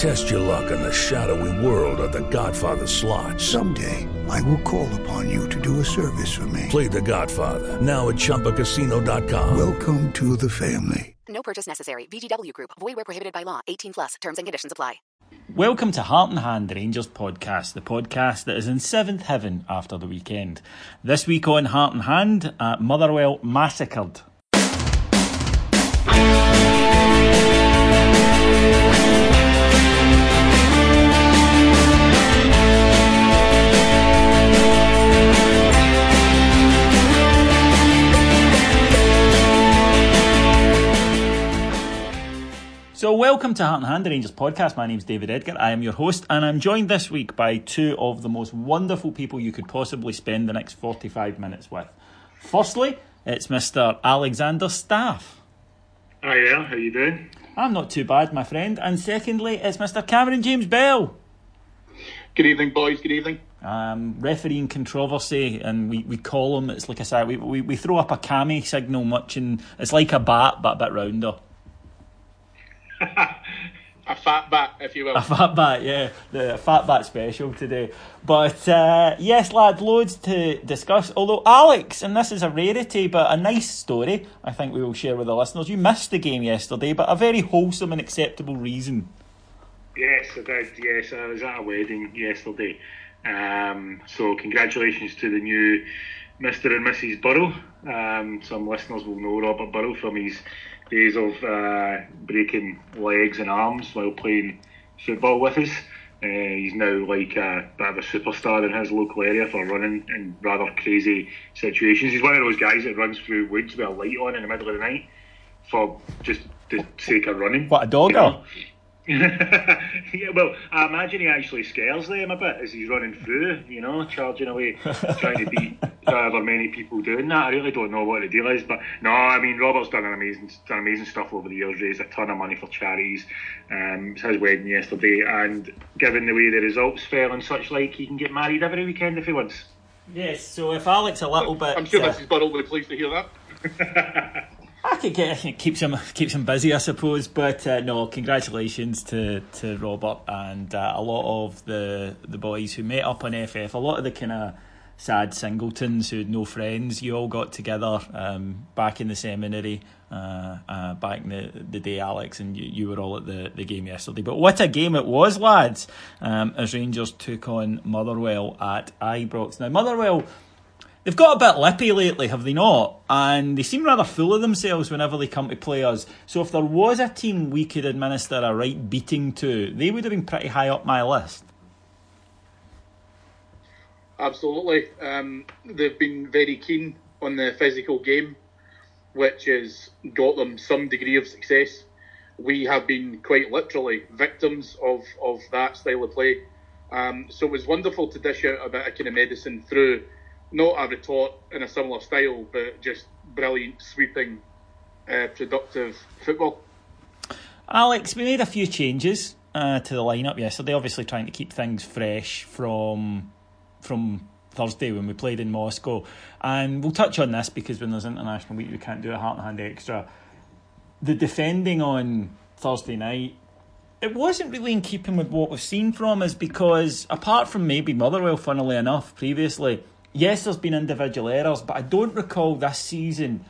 Test your luck in the shadowy world of The Godfather slot. Someday, I will call upon you to do a service for me. Play The Godfather now at ChumbaCasino.com. Welcome to the family. No purchase necessary. VGW Group. Void where prohibited by law. 18 plus. Terms and conditions apply. Welcome to Heart and Hand, Rangers podcast, the podcast that is in seventh heaven after the weekend. This week on Heart and Hand, uh, Motherwell massacred. So, welcome to Heart and Hand, the Rangers podcast. My name's David Edgar. I am your host, and I'm joined this week by two of the most wonderful people you could possibly spend the next 45 minutes with. Firstly, it's Mr. Alexander Staff. Hi there, how you doing? I'm not too bad, my friend. And secondly, it's Mr. Cameron James Bell. Good evening, boys. Good evening. Um, refereeing controversy, and we, we call them. it's like I said, we, we, we throw up a Cammy signal much, and it's like a bat, but a bit rounder. A fat bat, if you will. A fat bat, yeah, the fat bat special today. But uh, yes, lad, loads to discuss. Although Alex, and this is a rarity, but a nice story, I think we will share with the listeners. You missed the game yesterday, but a very wholesome and acceptable reason. Yes, I did. Yes, I was at a wedding yesterday. Um, so congratulations to the new Mr. and Mrs. Burrow. Um, some listeners will know Robert Burrow from his days of uh, breaking legs and arms while playing football with us. Uh, he's now like a bit of a superstar in his local area for running in rather crazy situations. He's one of those guys that runs through woods with a light on in the middle of the night for just the sake of running. What, a dogger? You know? yeah, well, I imagine he actually scares them a bit as he's running through, you know, charging away, trying to beat however many people doing that. I really don't know what the deal is, but no, I mean, Robert's done an amazing, done amazing stuff over the years, raised a ton of money for charities. Um, it's his wedding yesterday, and given the way the results fell and such like, he can get married every weekend if he wants. Yes, so if Alex a little bit. I'm sure uh, Mrs. Burrow will be pleased to hear that. I could get it keeps him keeps him busy, I suppose. But uh, no, congratulations to, to Robert and uh, a lot of the the boys who met up on FF. A lot of the kind of sad singletons who had no friends. You all got together um, back in the seminary, uh, uh, back in the, the day, Alex, and you, you were all at the, the game yesterday. But what a game it was, lads! Um, as Rangers took on Motherwell at Ibrox. Now Motherwell. They've got a bit lippy lately, have they not? And they seem rather full of themselves whenever they come to play us. So if there was a team we could administer a right beating to, they would have been pretty high up my list. Absolutely. Um, they've been very keen on the physical game, which has got them some degree of success. We have been quite literally victims of, of that style of play. Um, so it was wonderful to dish out a bit of kind of medicine through not a retort in a similar style, but just brilliant, sweeping, uh, productive football. Alex, we made a few changes uh, to the lineup yesterday. Obviously, trying to keep things fresh from from Thursday when we played in Moscow, and we'll touch on this because when there's international week, we can't do a heart and hand extra. The defending on Thursday night, it wasn't really in keeping with what we've seen from us because apart from maybe Motherwell, funnily enough, previously, yes, there's been individual errors, but I don't recall this season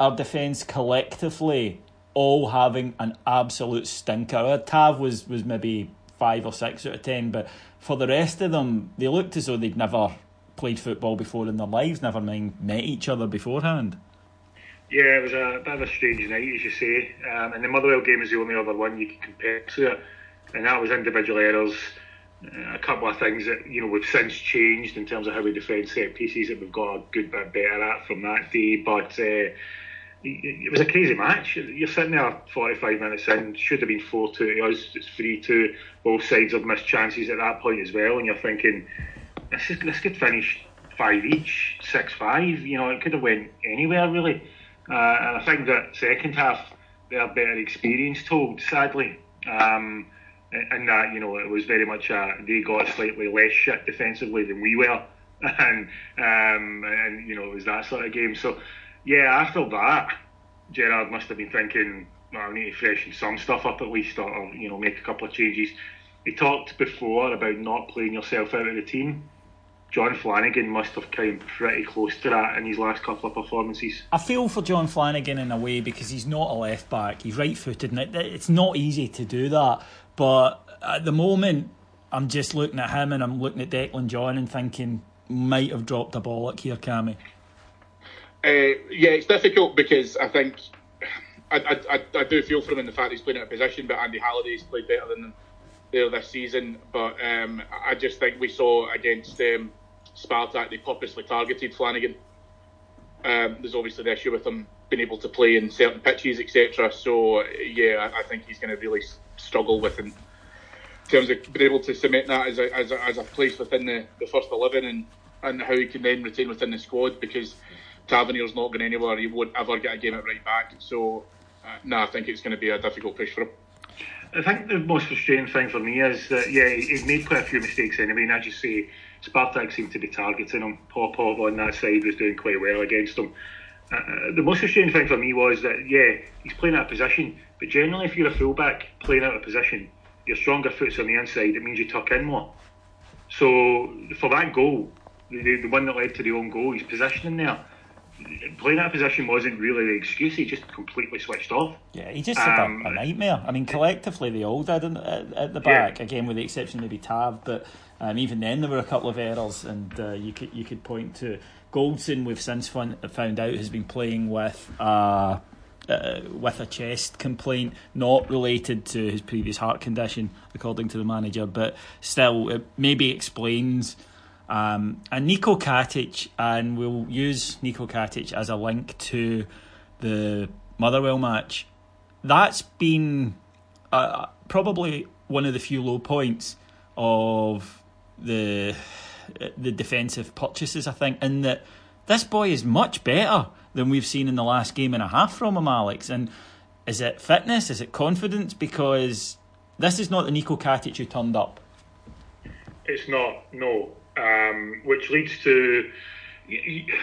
our defence collectively all having an absolute stinker. Tav was, was maybe five or six out of ten, but for the rest of them, they looked as though they'd never played football before in their lives, never mind met each other beforehand. Yeah, it was a bit of a strange night, as you say. Um, and the Motherwell game is the only other one you can compare to it, and that was individual errors. Uh, a couple of things that you know we've since changed in terms of how we defend set pieces that we've got a good bit better at from that day. But uh, it was a crazy match. You're sitting there 45 minutes in, should have been 4 2 to us, it's 3 2. Both sides have missed chances at that point as well, and you're thinking, this, is, this could finish 5 each, 6 5. You know, it could have went anywhere really. Uh, and I think that second half, they're better experience told, sadly. Um, and that, you know, it was very much a, they got slightly less shit defensively than we were. and, um, and, you know, it was that sort of game. So, yeah, after that, Gerrard must have been thinking, well, I need to freshen some stuff up at least, or, or you know, make a couple of changes. He talked before about not playing yourself out of the team. Jon Flanagan must have come pretty close to that in his last couple of performances. I feel for Jon Flanagan in a way because he's not a left back. He's right footed, and it's not easy to do that. But at the moment, I'm just looking at him and I'm looking at Declan John and thinking, might have dropped a bollock here, Cammy. Uh, yeah, it's difficult because I think I, I, I do feel for him in the fact he's playing out of position, but Andy Halliday's played better than him there this season. But um, I just think we saw against um, Spartak they purposely targeted Flanagan. Um, there's obviously the issue with him being able to play in certain pitches, etc. So yeah, I, I think he's going to really struggle with in terms of being able to cement that as a, as a, as a place within the, the first eleven and, and how he can then retain within the squad because Tavernier's not going anywhere. He won't ever get a game at right back. So, uh, no, I think it's going to be a difficult push for him. I think the most frustrating thing for me is that, yeah, he made quite a few mistakes anyway. And as you say, Spartak seemed to be targeting him. Popov on that side was doing quite well against him. Uh, the most frustrating thing for me was that, yeah, he's playing out of position. But generally, if you're a fullback playing out of position, your stronger foot's on the inside. It means you tuck in more. So for that goal, the, the one that led to the own goal, he's positioning there playing that position wasn't really the excuse. He just completely switched off. Yeah, he just had um, a, a, nightmare. I mean, collectively they all did in, at, at, the back. Yeah. Again, with the exception of maybe Tav, but um, even then there were a couple of errors, and uh, you could you could point to Goldson. We've since found, out has been playing with. Uh, uh, with a chest complaint, not related to his previous heart condition, according to the manager, but still, it maybe explains um, and Niko Katic, and we'll use Niko Katic as a link to the Motherwell match. That's been uh, probably one of the few low points of the the defensive purchases. I think, in that this boy is much better than we've seen in the last game and a half from him, Alex. And is it fitness? Is it confidence? Because this is not the Niko Katic who turned up. It's not. No, um, which leads to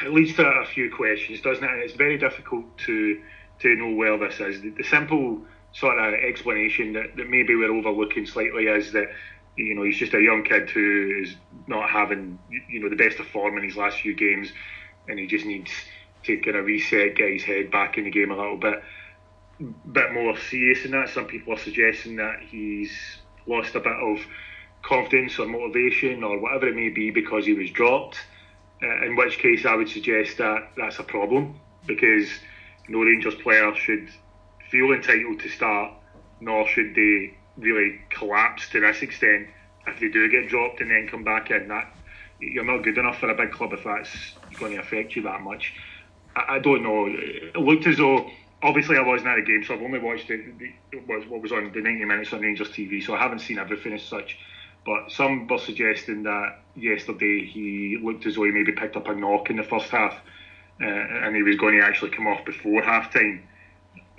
leads to a few questions, doesn't it? And it's very difficult to to know where this is. The, the simple sort of explanation that, that maybe we're overlooking slightly is that you know he's just a young kid who is not having you know the best of form in his last few games, and he just needs to kind of reset, get his head back in the game a little bit. Bit more serious than that. Some people are suggesting that he's lost a bit of confidence or motivation or whatever it may be because he was dropped. Uh, in which case, I would suggest that that's a problem because no Rangers player should feel entitled to start, nor should they really collapse to this extent if they do get dropped and then come back in. That you're not good enough for a big club if that's going to affect you that much. I, I don't know. It looked as though obviously I wasn't at the game, so I've only watched the, what was on the 90 minutes on Rangers TV, so I haven't seen everything as such. But some were suggesting that yesterday he looked as though he maybe picked up a knock in the first half, uh, and he was going to actually come off before half time,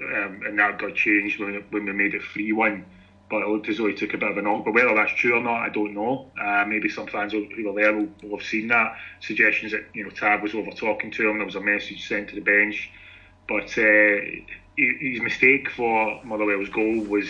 um, and that got changed when, when we made it three one. But it looked as though he took a bit of a knock. But whether that's true or not, I don't know. Uh, maybe some fans who were there will, will, have seen that. Suggestions that you know Tav was over talking to him. There was a message sent to the bench. But uh, his mistake for Motherwell's goal was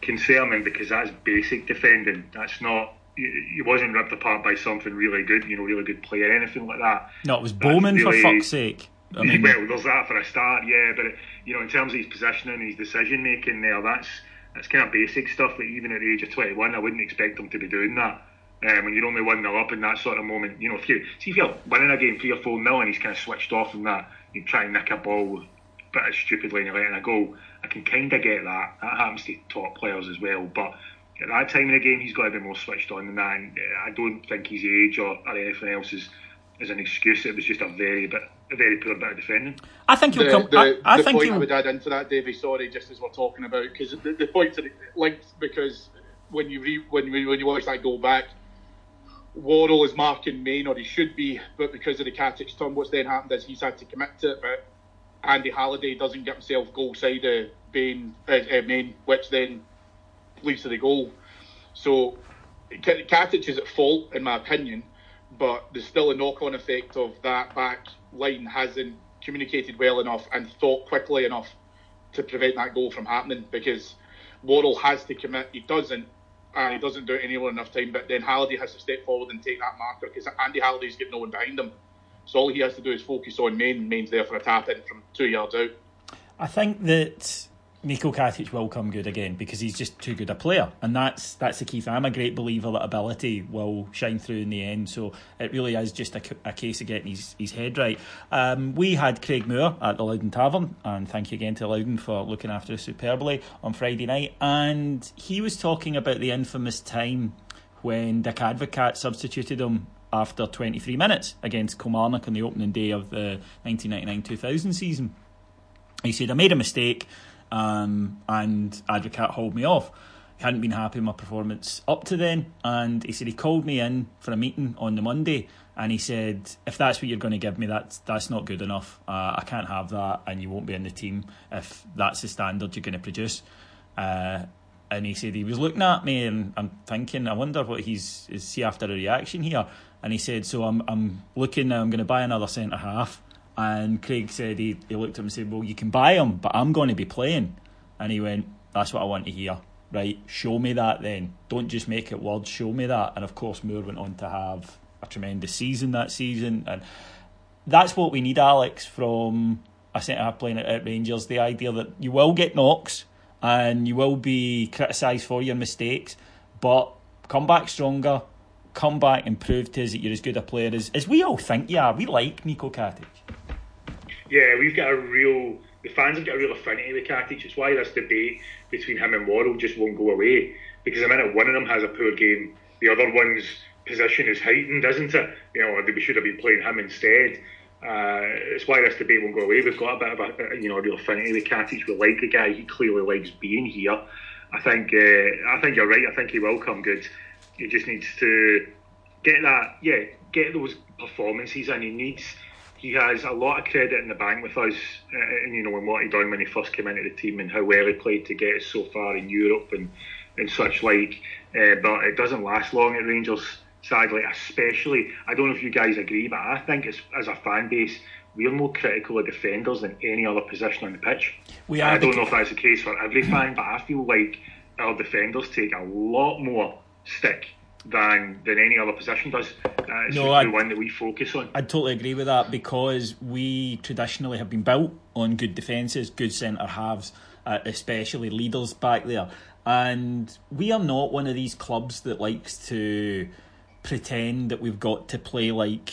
concerning because that's basic defending. That's not. He wasn't ripped apart by something really good, you know, really good play or anything like that. No, it was Bowman really, for fuck's sake. I mean, well, there's that for a start, yeah. But you know, in terms of his positioning, his decision making, there, that's that's kind of basic stuff that even at the age of 21, I wouldn't expect him to be doing that. Um, when you're only one 0 up in that sort of moment, you know, if you see if you're winning a game three or four 0 and he's kind of switched off from that, you try and nick a ball bit stupidly and you're letting a goal. I can kind of get that. That happens to top players as well, but at that time in the game, he's got to be more switched on than that. And uh, I don't think his age or, or anything else is, is an excuse. It was just a very bit, a very poor bit of defending. I think he'll the, come. The, I, I the think point he'll, I would add into that, Davey. Sorry, just as we're talking about because the, the points are linked because when you re, when when you watch that goal back, Worrall is marking Main, or he should be, but because of the Katic turn, what's then happened is he's had to commit to it, but Andy Halliday doesn't get himself goal side of Bain, uh, uh, Main, which then leads to the goal. So Katic is at fault, in my opinion, but there's still a knock on effect of that back line hasn't communicated well enough and thought quickly enough to prevent that goal from happening because Worrall has to commit, he doesn't. And he doesn't do it anywhere enough time, but then Halliday has to step forward and take that marker because Andy Halliday's got no one behind him. So all he has to do is focus on Main. Main's there for a tap in from two yards out. I think that Niko Katic will come good again because he's just too good a player, and that's that's the key thing. I'm a great believer that ability will shine through in the end. So it really is just a, a case of getting his, his head right. Um, we had Craig Moore at the Louden Tavern, and thank you again to Louden for looking after us superbly on Friday night. And he was talking about the infamous time when Dick Advocaat substituted him after 23 minutes against Kilmarnock on the opening day of the 1999-2000 season. He said, I made a mistake um, and Advocaat hauled me off. He hadn't been happy with my performance up to then and he said he called me in for a meeting on the Monday and he said, if that's what you're going to give me, that's, that's not good enough. Uh, I can't have that and you won't be in the team if that's the standard you're going to produce. Uh, and he said he was looking at me and I'm thinking, I wonder what he's is he after a reaction here. And he said, so I'm I'm looking now. I'm going to buy another centre half. And Craig said he, he looked at him and said, well, you can buy him, but I'm going to be playing. And he went, that's what I want to hear. Right, show me that then. Don't just make it words. Show me that. And of course, Moore went on to have a tremendous season that season, and that's what we need, Alex, from a centre half playing at, at Rangers. The idea that you will get knocks and you will be criticised for your mistakes, but come back stronger, come back and prove to us that you're as good a player as, as we all think you are. We like Niko Katic. Yeah, we've got a real. The fans have got a real affinity with Katic. It's why this debate between him and Worrall just won't go away. Because the minute one of them has a poor game, the other one's position is heightened, isn't it? You know, we should have been playing him instead. Uh, it's why this debate won't go away. We've got a bit of a, you know real affinity with Katic. We like the guy. He clearly likes being here. I think uh, I think you're right. I think he will come good. He just needs to get that. Yeah, get those performances, and he needs. He has a lot of credit in the bank with us, uh, and you know, and what he done when he first came into the team, and how well he played to get us so far in Europe and and such like. Uh, but it doesn't last long at Rangers sadly, especially. I don't know if you guys agree, but I think as, as a fan base, we're more critical of defenders than any other position on the pitch. We are I don't know if that's the case for every fan, but I feel like our defenders take a lot more stick than than any other position does. Uh, it's No, I- the one that we focus on. I totally agree with that because we traditionally have been built on good defences, good centre halves, uh, especially leaders back there. And we are not one of these clubs that likes to pretend that we've got to play like,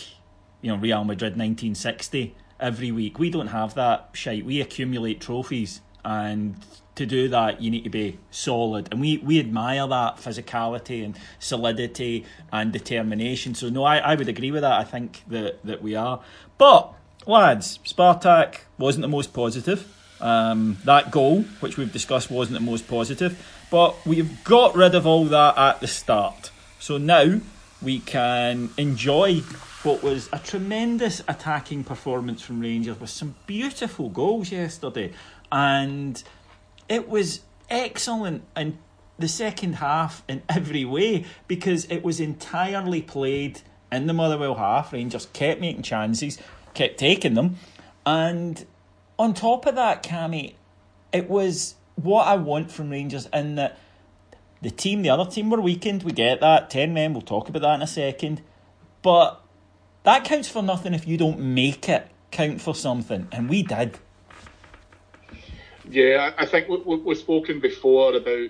you know, Real Madrid 1960 every week. We don't have that shite. We accumulate trophies and to do that you need to be solid. And we, we admire that physicality and solidity and determination. So no I, I would agree with that. I think that, that we are. But lads Spartak wasn't the most positive. Um, that goal which we've discussed wasn't the most positive. But we've got rid of all that at the start. So now we can enjoy what was a tremendous attacking performance from Rangers with some beautiful goals yesterday. And it was excellent in the second half in every way because it was entirely played in the Motherwell half. Rangers kept making chances, kept taking them, and on top of that, Cammy, it was what I want from Rangers in that the team, the other team were weakened. We get that. 10 men, we'll talk about that in a second. But that counts for nothing if you don't make it count for something. And we did. Yeah, I think we, we've spoken before about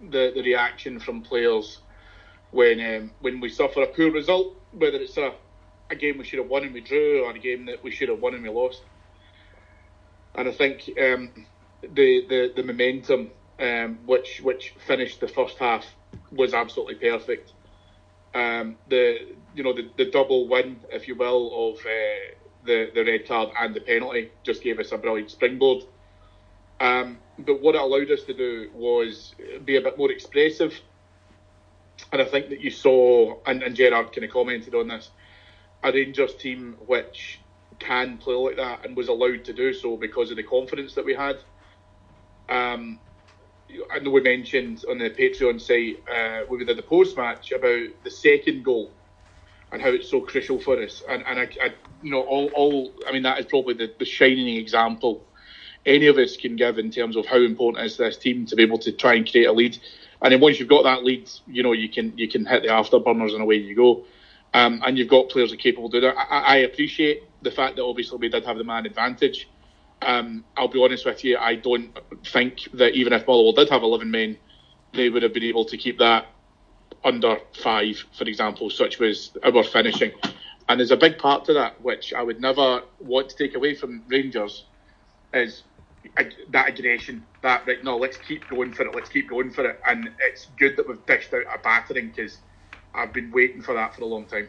the, the reaction from players when um, when we suffer a poor result, whether it's a, a game we should have won and we drew, or a game that we should have won and we lost. And I think um, the, the the momentum um, which which finished the first half was absolutely perfect. Um, the you know the, the double win, if you will, of uh, the the red card and the penalty just gave us a brilliant springboard. Um, but what it allowed us to do was be a bit more expressive. And I think that you saw, and, and Gerrard kind of commented on this, a Rangers team which can play like that and was allowed to do so because of the confidence that we had. Um, I know we mentioned on the Patreon site uh, we did the post match about the second goal and how it's so crucial for us. And and I, I you know all, all I mean that is probably the, the shining example any of us can give in terms of how important it is this team to be able to try and create a lead. And then once you've got that lead, you know you can you can hit the afterburners and away you go. Um, and you've got players that are capable of doing that. I, I appreciate the fact that obviously we did have the man advantage. Um, I'll be honest with you, I don't think that even if Motherwell did have 11 men, they would have been able to keep that under five, for example, such was our finishing. And there's a big part to that, which I would never want to take away from Rangers, is that aggression. That right, no, let's keep going for it. Let's keep going for it. And it's good that we've dished out a battering because I've been waiting for that for a long time.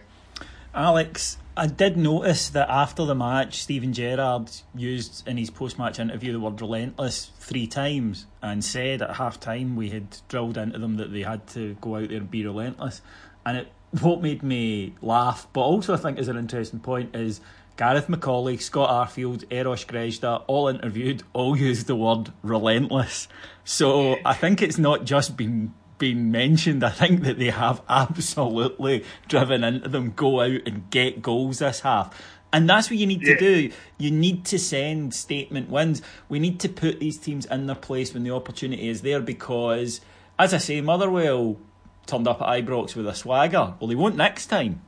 Alex, I did notice that after the match, Steven Gerrard used in his post match interview the word relentless three times and said at half time we had drilled into them that they had to go out there and be relentless. And it what made me laugh, but also I think is an interesting point, is Gareth McAuley, Scott Arfield, Eros Grezda, all interviewed, all used the word relentless. So I think it's not just been been mentioned. I think that they have absolutely driven into them, go out and get goals this half. And that's what you need Yeah. to do. You need to send statement wins. We need to put these teams in their place when the opportunity is there because, as I say, Motherwell turned up at Ibrox with a swagger. Well, they won't next time.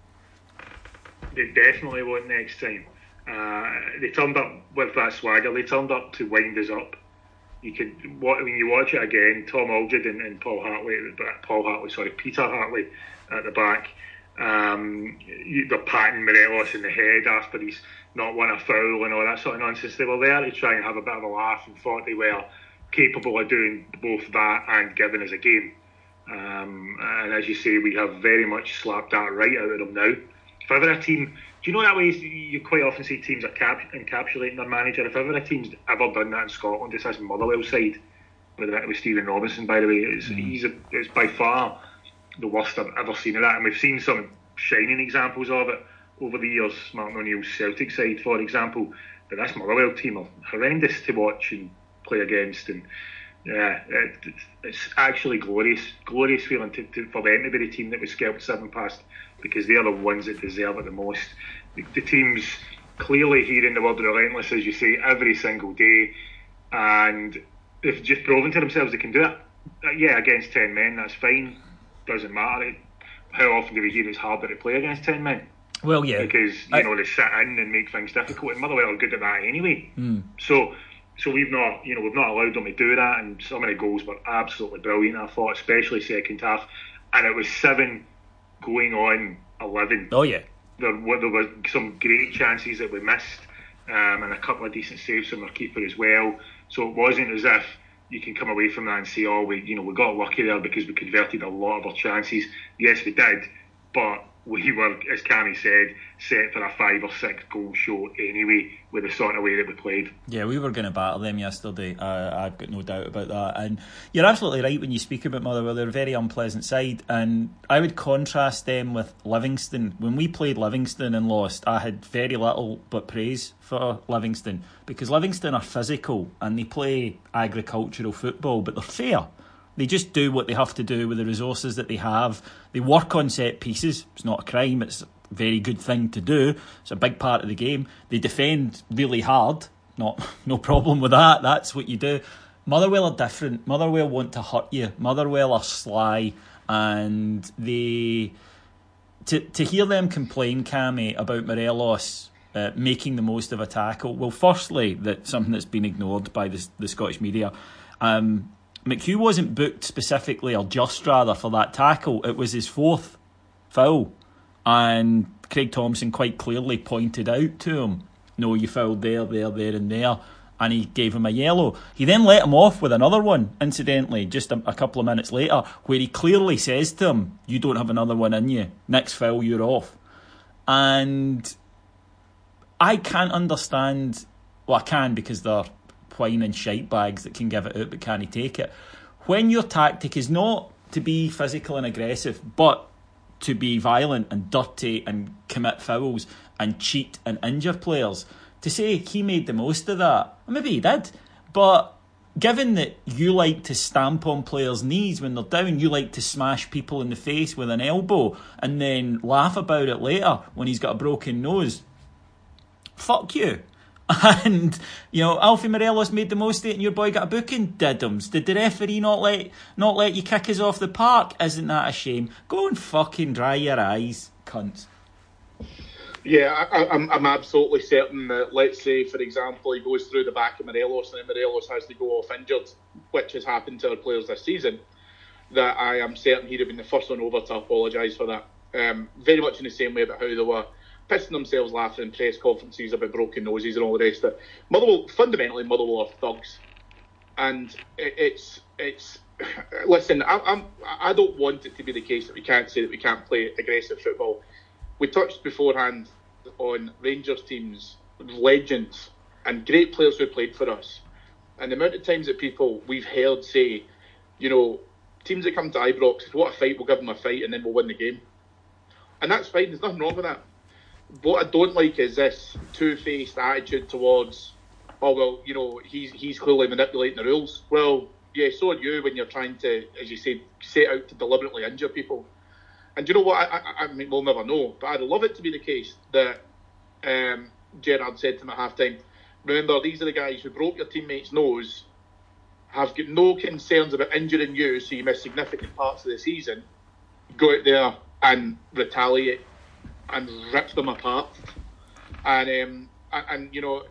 They definitely won't next time. Uh, they turned up with that swagger. They turned up to wind us up. You could when you watch it again. Tom Aldred and, and Paul Hartley, Paul Hartley, sorry, Peter Hartley at the back. Um, you, they're patting Morelos in the head after he's not won a foul and all that sort of nonsense. They were there to try and have a bit of a laugh and thought they were capable of doing both that and giving us a game. Um, and as you say, we have very much slapped that right out of them now. If ever a team, do you know that way you quite often see teams are cap- encapsulating their manager? If ever a team's ever done that in Scotland, it's this Motherwell side with, with Stephen Robinson, by the way. It's, mm. he's a, it's by far the worst I've ever seen of that. And we've seen some shining examples of it over the years. Martin O'Neill's Celtic side, for example. But this Motherwell team are horrendous to watch and play against. And yeah, it, it's actually glorious, glorious feeling to, to, for them to be the team that was scalped seven past because they're the ones that deserve it the most. The, the team's clearly hearing the word relentless, as you say, every single day, and they've just proven to themselves they can do it. Uh, yeah, against 10 men, that's fine. Doesn't matter. How often do we hear it's harder to play against 10 men? Well, yeah. because you I- know they sit in and make things difficult. And Motherwell are good at that anyway. So, so we've not, you know, we've not allowed them to do that. And some of the goals were absolutely brilliant. I thought, especially second half, and it was seven going on eleven. Oh, yeah. There were there were some great chances that we missed, um, and a couple of decent saves from our keeper as well. So it wasn't as if you can come away from that and say, "Oh, we, you know, we got lucky there because we converted a lot of our chances." Yes, we did, but we were, as Cammy said, set for a five or six goal show anyway with the sort of way that we played. Yeah, we were going to battle them yesterday. Uh, I've got no doubt about that. And you're absolutely right when you speak about Motherwell. They're a very unpleasant side. And I would contrast them with Livingston. When we played Livingston and lost, I had very little but praise for Livingston because Livingston are physical and they play agricultural football, but they're fair. They just do what they have to do with the resources that they have. They work on set pieces. It's not a crime. It's a very good thing to do. It's a big part of the game. They defend really hard. not no problem with that. That's what you do. Motherwell are different. Motherwell want to hurt you. Motherwell are sly, and they to to hear them complain, Cammy, about Morelos uh, making the most of a tackle. Well, firstly, that something that's been ignored by the, the Scottish media. Um, McHugh wasn't booked specifically, or just rather, for that tackle. It was his fourth foul, and Craig Thomson quite clearly pointed out to him, "No, you fouled there, there, there, and there." And he gave him a yellow. He then let him off with another one, incidentally, just a, a couple of minutes later, where he clearly says to him, You don't have another one in you. Next foul, you're off. And I can't understand. Well, I can because they're wine and shite bags that can give it out but can't take it. When your tactic is not to be physical and aggressive, but to be violent and dirty and commit fouls and cheat and injure players, to say he made the most of that, maybe he did, but given that you like to stamp on players' knees when they're down, you like to smash people in the face with an elbow and then laugh about it later when he's got a broken nose, fuck you. And you know, Alfie Morelos made the most of it, and your boy got a booking. Diddums. Did the referee not let not let you kick us off the park? Isn't that a shame? Go and fucking dry your eyes, cunts. Yeah, I, I'm, I'm absolutely certain that, let's say, for example, he goes through the back of Morelos and then Morelos has to go off injured, which has happened to our players this season, that I am certain he'd have been the first one over to apologise for that. Um, very much in the same way about how they were pissing themselves laughing in press conferences about broken noses and all the rest of it. Motherwell, fundamentally, Motherwell are thugs, and it, it's it's. Listen, I, I'm I don't want it to be the case that we can't say that we can't play aggressive football. We touched beforehand on Rangers teams, legends, and great players who played for us, and the amount of times that people we've heard say, you know, teams that come to Ibrox, what a fight, we'll give them a fight, and then we'll win the game. And that's fine. There's nothing wrong with that what I don't like is this two-faced attitude towards, oh well, you know, he's he's clearly manipulating the rules. Well, yeah, so are you when you're trying to, as you say, set out to deliberately injure people. And you know what? I, I, I mean, we'll never know, but I'd love it to be the case that um, Gerrard said to him at halftime. Remember, these are the guys who broke your teammate's nose, have got no concerns about injuring you, so you miss significant parts of the season. Go out there and retaliate and rip them apart. And um, and, and, you know,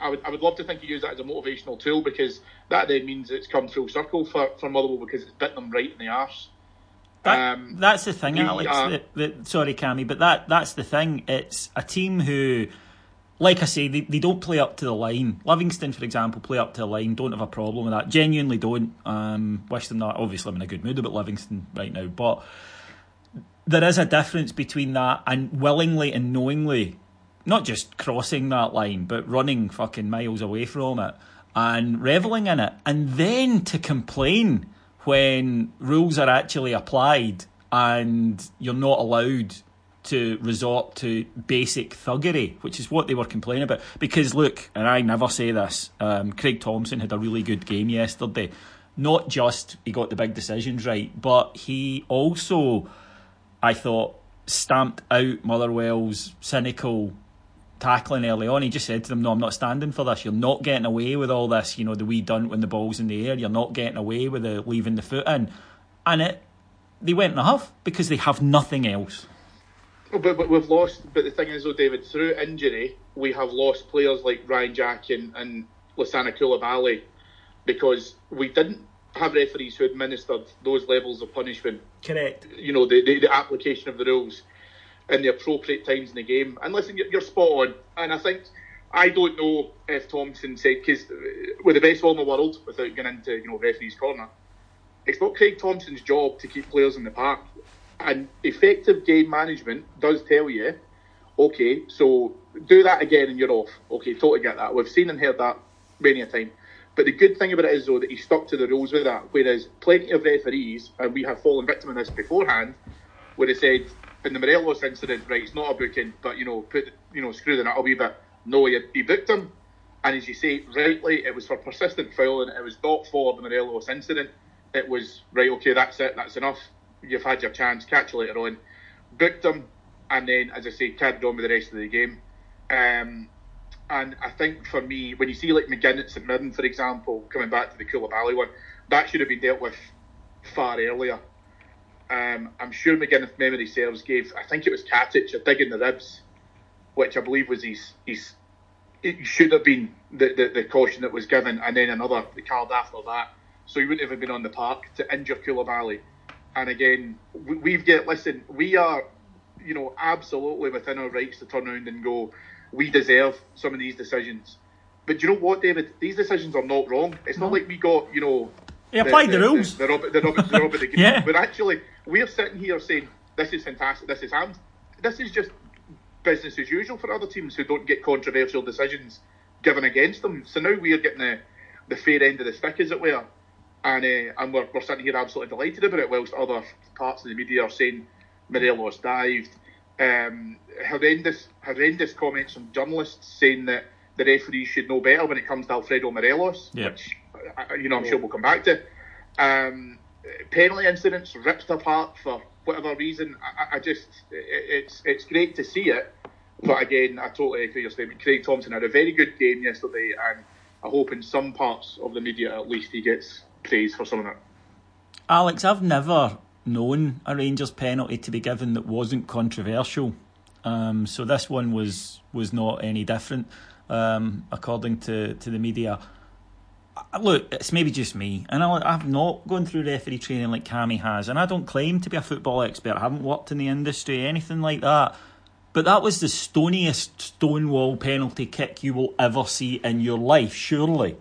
I would I would love to think you use that as a motivational tool because that then means it's come full circle for, for Motherwell because it's bit them right in the arse. That, um, that's the thing, Alex. That, that, sorry, Cammy, but that that's the thing. It's a team who, like I say, they, they don't play up to the line. Livingston, for example, play up to the line. Don't have a problem with that. Genuinely don't. Um, wish them that. Obviously, I'm in a good mood about Livingston right now, but there is a difference between that and willingly and knowingly, not just crossing that line, but running fucking miles away from it and reveling in it, and then to complain when rules are actually applied and you're not allowed to resort to basic thuggery, which is what they were complaining about. Because look, and I never say this, um, Craig Thomson had a really good game yesterday. Not just he got the big decisions right, but he also I thought stamped out Motherwell's cynical tackling early on. He just said to them, "No, I'm not standing for this. You're not getting away with all this. You know, the wee done when the ball's in the air. You're not getting away with the leaving the foot in." And it, they went in a huff because they have nothing else. But, but we've lost. But the thing is, though, David, through injury, we have lost players like Ryan Jack and, and Lassana Coulibaly because we didn't have referees who administered those levels of punishment. Correct. You know, the, the, the application of the rules in the appropriate times in the game. And listen, you're, you're spot on. And I think, I don't know if Thomson said, because with the best ball in the world, without getting into, you know, referee's corner, it's not Craig Thomson's job to keep players in the park. And effective game management does tell you, okay, so do that again and you're off. Okay, totally get that. We've seen and heard that many a time. But the good thing about it is, though, that he stuck to the rules with that. Whereas plenty of referees, and we have fallen victim of this beforehand, where they said in the Morelos incident, right, it's not a booking, but you know, put you know, screw the nut a wee bit. No, he, he booked him, and as you say rightly, it was for persistent fouling. It was not for the Morelos incident. It was right, okay, that's it, that's enough. You've had your chance. Catch you later on. Booked him, and then, as I say, carried on with the rest of the game. Um, And I think for me, when you see like McGinn at St Mirren, for example, coming back to the Coulibaly one, that should have been dealt with far earlier. Um, I'm sure McGinn, if memory serves, gave I think it was Katic a dig in the ribs, which I believe was his his. It should have been the, the, the caution that was given, and then another the card after that. So he wouldn't have been on the park to injure Coulibaly. And again, we, we've got listen. We are, you know, absolutely within our rights to turn around and go. We deserve some of these decisions. But do you know what, David? These decisions are not wrong. It's not like we got, you know, He applied the, rules. The, the, Robert, the, Robert, the Robert the Green. Yeah. But actually, we're sitting here saying this is fantastic. This is hand. This is just business as usual for other teams who don't get controversial decisions given against them. So now we're getting the, the fair end of the stick, as it were, and uh, and we're, we're sitting here absolutely delighted about it, whilst other parts of the media are saying Morelos dived. Um, horrendous, horrendous comments from journalists saying that the referees should know better when it comes to Alfredo Morelos, Yeah. which uh, you know I'm sure we'll come back to. Um, penalty incidents ripped apart for whatever reason. I, I- I just it, it's it's great to see it, but again, I totally echo your statement. Craig Thomson had a very good game yesterday, and I hope in some parts of the media at least he gets praise for some of it. Alex, I've never known a Rangers penalty to be given that wasn't controversial. Um, so this one was was not any different, um, according to, to the media. I- Look, it's maybe just me, and I, I've not gone through referee training like Cammy has, and I don't claim to be a football expert. I haven't worked in the industry, anything like that. But that was the stoniest stonewall penalty kick you will ever see in your life, surely.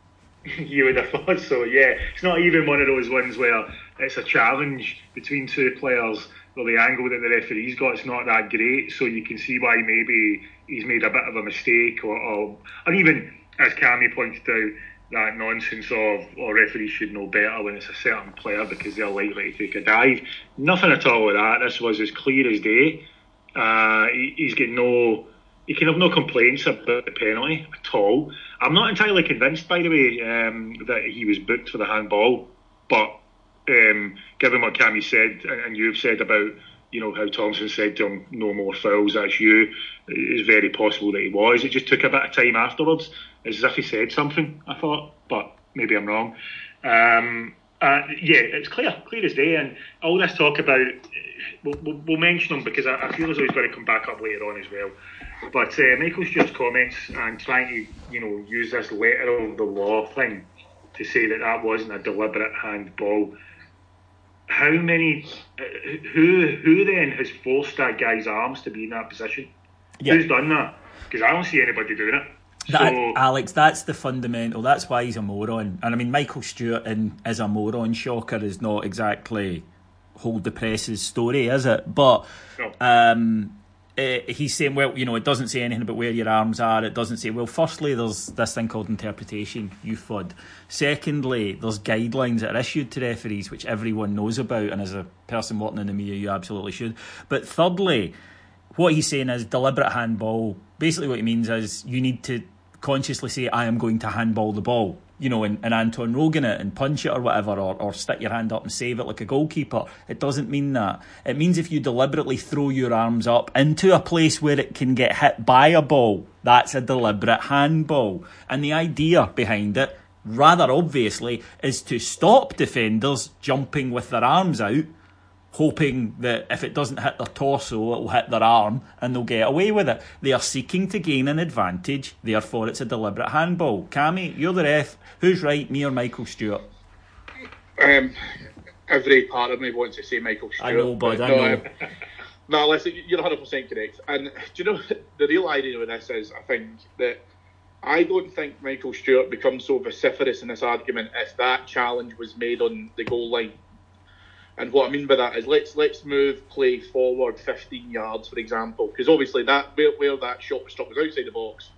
you would have thought so, yeah. It's not even one of those ones where it's a challenge between two players Well, the angle that the referee's got is not that great, so you can see why maybe he's made a bit of a mistake, or, or, or even, as Cammy pointed out, that nonsense of, or referees should know better when it's a certain player because they're likely to take a dive. Nothing at all with that. This was as clear as day. Uh, he, he's got no, he can have no complaints about the penalty at all. I'm not entirely convinced, by the way, um, that he was booked for the handball, but um, given what Cammy said and, you've said about you know how Thomson said to him, "No more fouls." That's you. It's very possible that he was. It just took a bit of time afterwards, It's as if he said something. I thought, but maybe I'm wrong. Um, uh, yeah, it's clear, clear as day, and all this talk about we'll, we'll, we'll mention him because I, I feel as though he's going to come back up later on as well. But uh, Michael Stewart's comments and trying to you know use this letter of the law thing to say that that wasn't a deliberate handball how many uh, who who then has forced that guy's arms to be in that position Yeah. who's done that because i don't see anybody doing it That, so Alex, that's the fundamental. That's why he's a moron. And I mean, Michael Stewart in, is a moron. Shocker is not exactly hold the press's story, is it? But No. um, eh, he's saying, well, you know, it doesn't say anything about where your arms are. It doesn't say, well, firstly, there's this thing called interpretation, you FUD. Secondly, there's guidelines that are issued to referees, which everyone knows about. And as a person working in the media, you absolutely should. But thirdly, what he's saying is deliberate handball. Basically, what he means is you need to consciously say, I am going to handball the ball, you know, and Anton Rogan it and punch it or whatever, or, or stick your hand up and save it like a goalkeeper. It doesn't mean that. It means if you deliberately throw your arms up into a place where it can get hit by a ball, that's a deliberate handball. And the idea behind it, rather obviously, is to stop defenders jumping with their arms out hoping that if it doesn't hit their torso, it'll hit their arm and they'll get away with it. They are seeking to gain an advantage, therefore it's a deliberate handball. Cammy, you're the ref. Who's right, me or Michael Stewart? Um, every part of me wants to say Michael Stewart. I know, bud, I no, know. um, no, listen, you're 100% correct. And do you know, the real idea of this is, I think, that I don't think Michael Stewart becomes so vociferous in this argument if that challenge was made on the goal line. And what I mean by that is let's let's move play forward 15 yards, for example, because obviously that where, where that shot was stopped was outside the box.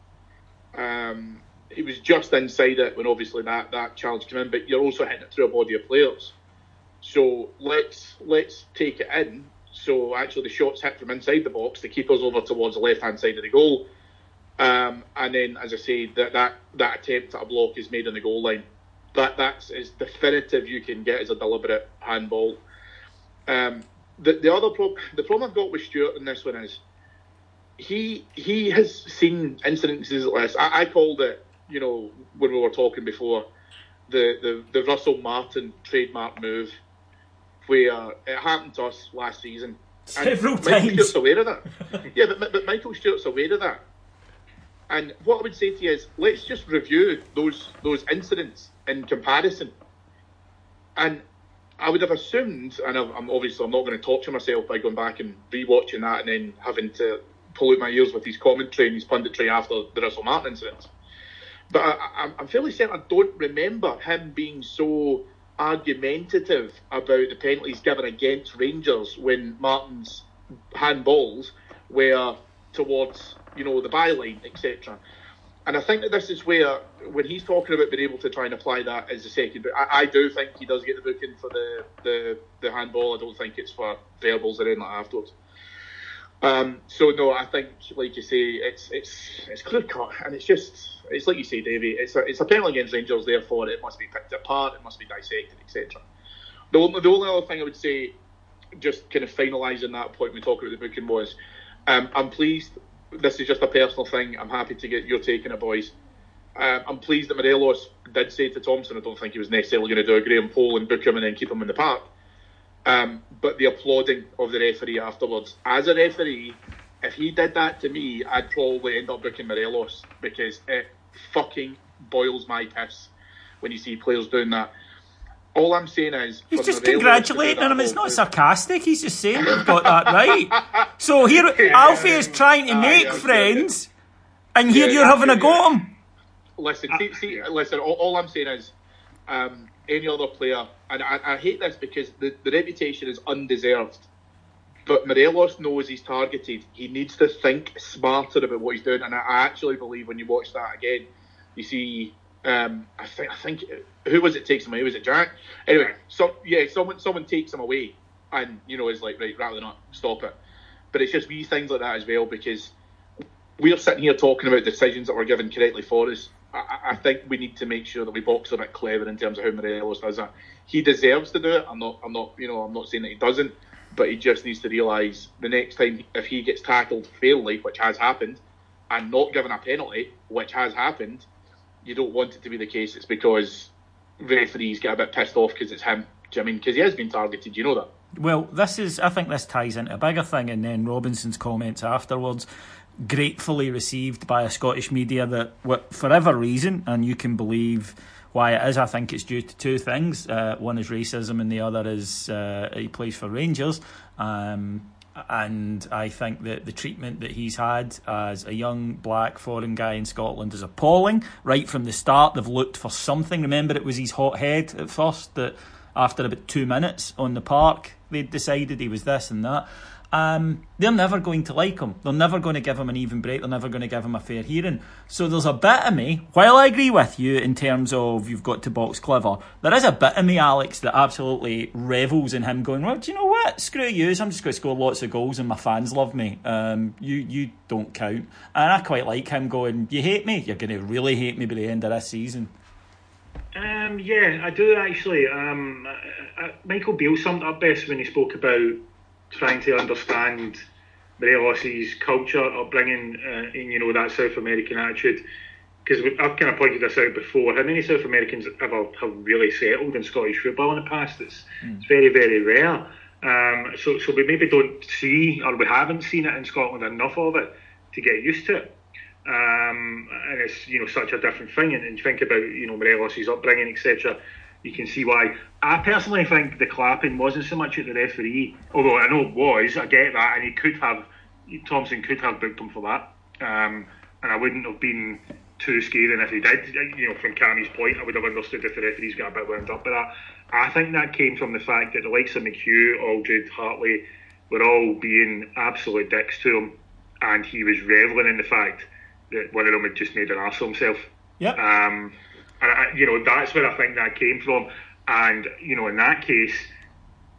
Um, he was just inside it when obviously that, that challenge came in, but you're also hitting it through a body of players. So let's let's take it in. So actually, the shots hit from inside the box. The keeper's over towards the left hand side of the goal, um, and then, as I say, that, that that attempt at a block is made on the goal line. That that's as definitive you can get as a deliberate handball. Um, the the other pro- the problem I've got with Stewart in this one is he he has seen incidences like this. I, I called it, you know, when we were talking before, the, the, the Russell Martin trademark move, where it happened to us last season. Several Michael times. Stewart's aware of that. yeah, but, but Michael Stewart's aware of that. And what I would say to you is, let's just review those those incidents in comparison. And I would have assumed, and I'm obviously I'm not going to torture myself by going back and rewatching that and then having to pull out my ears with his commentary and his punditry after the Russell Martin incident. But I, I'm fairly certain I don't remember him being so argumentative about the penalties given against Rangers when Martin's handballs were towards you know the byline, etc. And I think that this is where, when he's talking about being able to try and apply that as a second, I, I do think he does get the booking for the, the, the handball. I don't think it's for verbals or anything like afterwards. Um, so no, I think, like you say, it's it's it's clear cut, and it's just it's like you say, Davey. It's a it's a penalty against Rangers, therefore it must be picked apart, it must be dissected, etc. The only the only other thing I would say, just kind of finalising that point we talk about the booking was, um, I'm pleased. This is just a personal thing. I'm happy to get your take on it, boys. Um, I'm pleased that Morelos did say to Thomson, I don't think he was necessarily going to do a Graham Poll and book him and then keep him in the park. Um, but the applauding of the referee afterwards. As a referee, if he did that to me, I'd probably end up booking Morelos because it fucking boils my piss when you see players doing that. All I'm saying is He's just congratulating him. It's not whole- sarcastic. He's just saying they've got that right. So here, Alfie is trying to make sure. friends, and here Yeah, you're having a go yeah. at him. Listen, see, see, listen. All, all I'm saying is, um, any other player, and I, I hate this because the, the reputation is undeserved. But Morelos knows he's targeted. He needs to think smarter about what he's doing. And I, I actually believe when you watch that again, you see. Um, I think I think who was it takes him away? Was it Jack? Anyway, so yeah, someone someone takes him away, and you know is like right, rather than not stop it. But it's just wee things like that as well because we're sitting here talking about decisions that were given correctly for us. I, I- think we need to make sure that we box a bit clever in terms of how Morelos does that. He deserves to do it. I'm not. I'm not. You know. I'm not saying that he doesn't, but he just needs to realise the next time if he gets tackled fairly, which has happened, and not given a penalty, which has happened, you don't want it to be the case. It's because referees get a bit pissed off because it's him. Do you know I mean? Because he has been targeted. You know that. Well, this is. I think this ties into a bigger thing, and then Robinson's comments afterwards, gratefully received by a Scottish media that, wha- for whatever reason, and you can believe why it is. I think it's due to two things. Uh, one is racism, and the other is uh, he plays for Rangers. Um, and I think that the treatment that he's had as a young black foreign guy in Scotland is appalling. Right from the start, they've looked for something. Remember, it was his hot head at first that after about two minutes on the park, they decided he was this and that. Um, they're never going to like him. They're never going to give him an even break. They're never going to give him a fair hearing. So there's a bit of me, while I agree with you in terms of you've got to box clever, there is a bit of me, Alex, that absolutely revels in him going, well, do you know what? Screw you. I'm just going to score lots of goals and my fans love me. Um, you, you don't count. And I quite like him going, you hate me? You're going to really hate me by the end of this season. Um, yeah, I do actually. Um, uh, uh, Michael Beale summed up best when he spoke about trying to understand Morelos' culture, upbringing, uh, and you know that South American attitude. Because I've kind of pointed this out before. How many South Americans ever have really settled in Scottish football in the past? It's it's very very rare. Um, so so we maybe don't see or we haven't seen it in Scotland enough of it to get used to it um, and it's you know such a different thing. And, and think about you know Morelos' upbringing, etc. You can see why. I personally think the clapping wasn't so much at the referee, although I know it was. I get that, and he could have Thomson could have booked him for that, um, and I wouldn't have been too scathing if he did. You know, from Cammy's point, I would have understood if the referees got a bit wound up by that. I think that came from the fact that the likes of McHugh, Aldred, Hartley were all being absolute dicks to him, and he was reveling in the fact that one of them had just made an ass of himself. Yep. Um, and I, you know that's where I think that came from. And you know, in that case,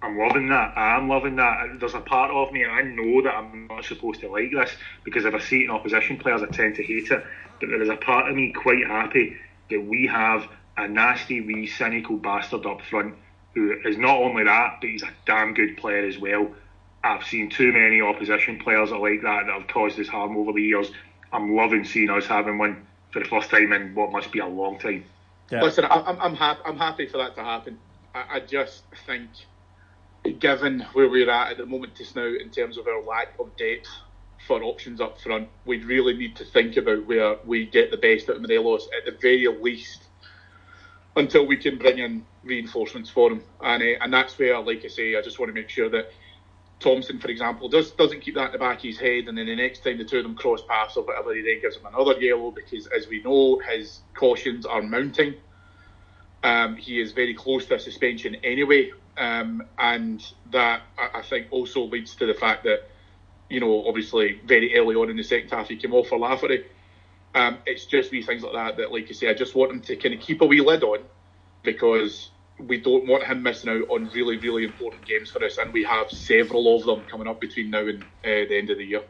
I'm loving that. I'm loving that. There's a part of me, I know that I'm not supposed to like this because if I see it in opposition players, I tend to hate it. But there is a part of me quite happy that we have a nasty, wee, cynical bastard up front who is not only that, but he's a damn good player as well. I've seen too many opposition players like that that have caused us harm over the years. I'm loving seeing us having one for the first time in what must be a long time. Yeah. Listen, I'm I'm happy. I'm happy for that to happen. I, I just think, given where we're at at the moment just now in terms of our lack of depth for options up front, we really need to think about where we get the best out of Morelos at the very least until we can bring in reinforcements for him. And uh, and that's where, like I say, I just want to make sure that Thomson, for example, does doesn't keep that in the back of his head, and then the next time the two of them cross paths or whatever, he then gives him another yellow because, as we know, his cautions are mounting. Um, he is very close to a suspension anyway, um, and that I, think also leads to the fact that you know, obviously very early on in the second half he came off for Lafferty. Um, it's just wee things like that that, like you say, I just want him to kind of keep a wee lid on because we don't want him missing out on really, really important games for us, and we have several of them coming up between now and uh, the end of the year.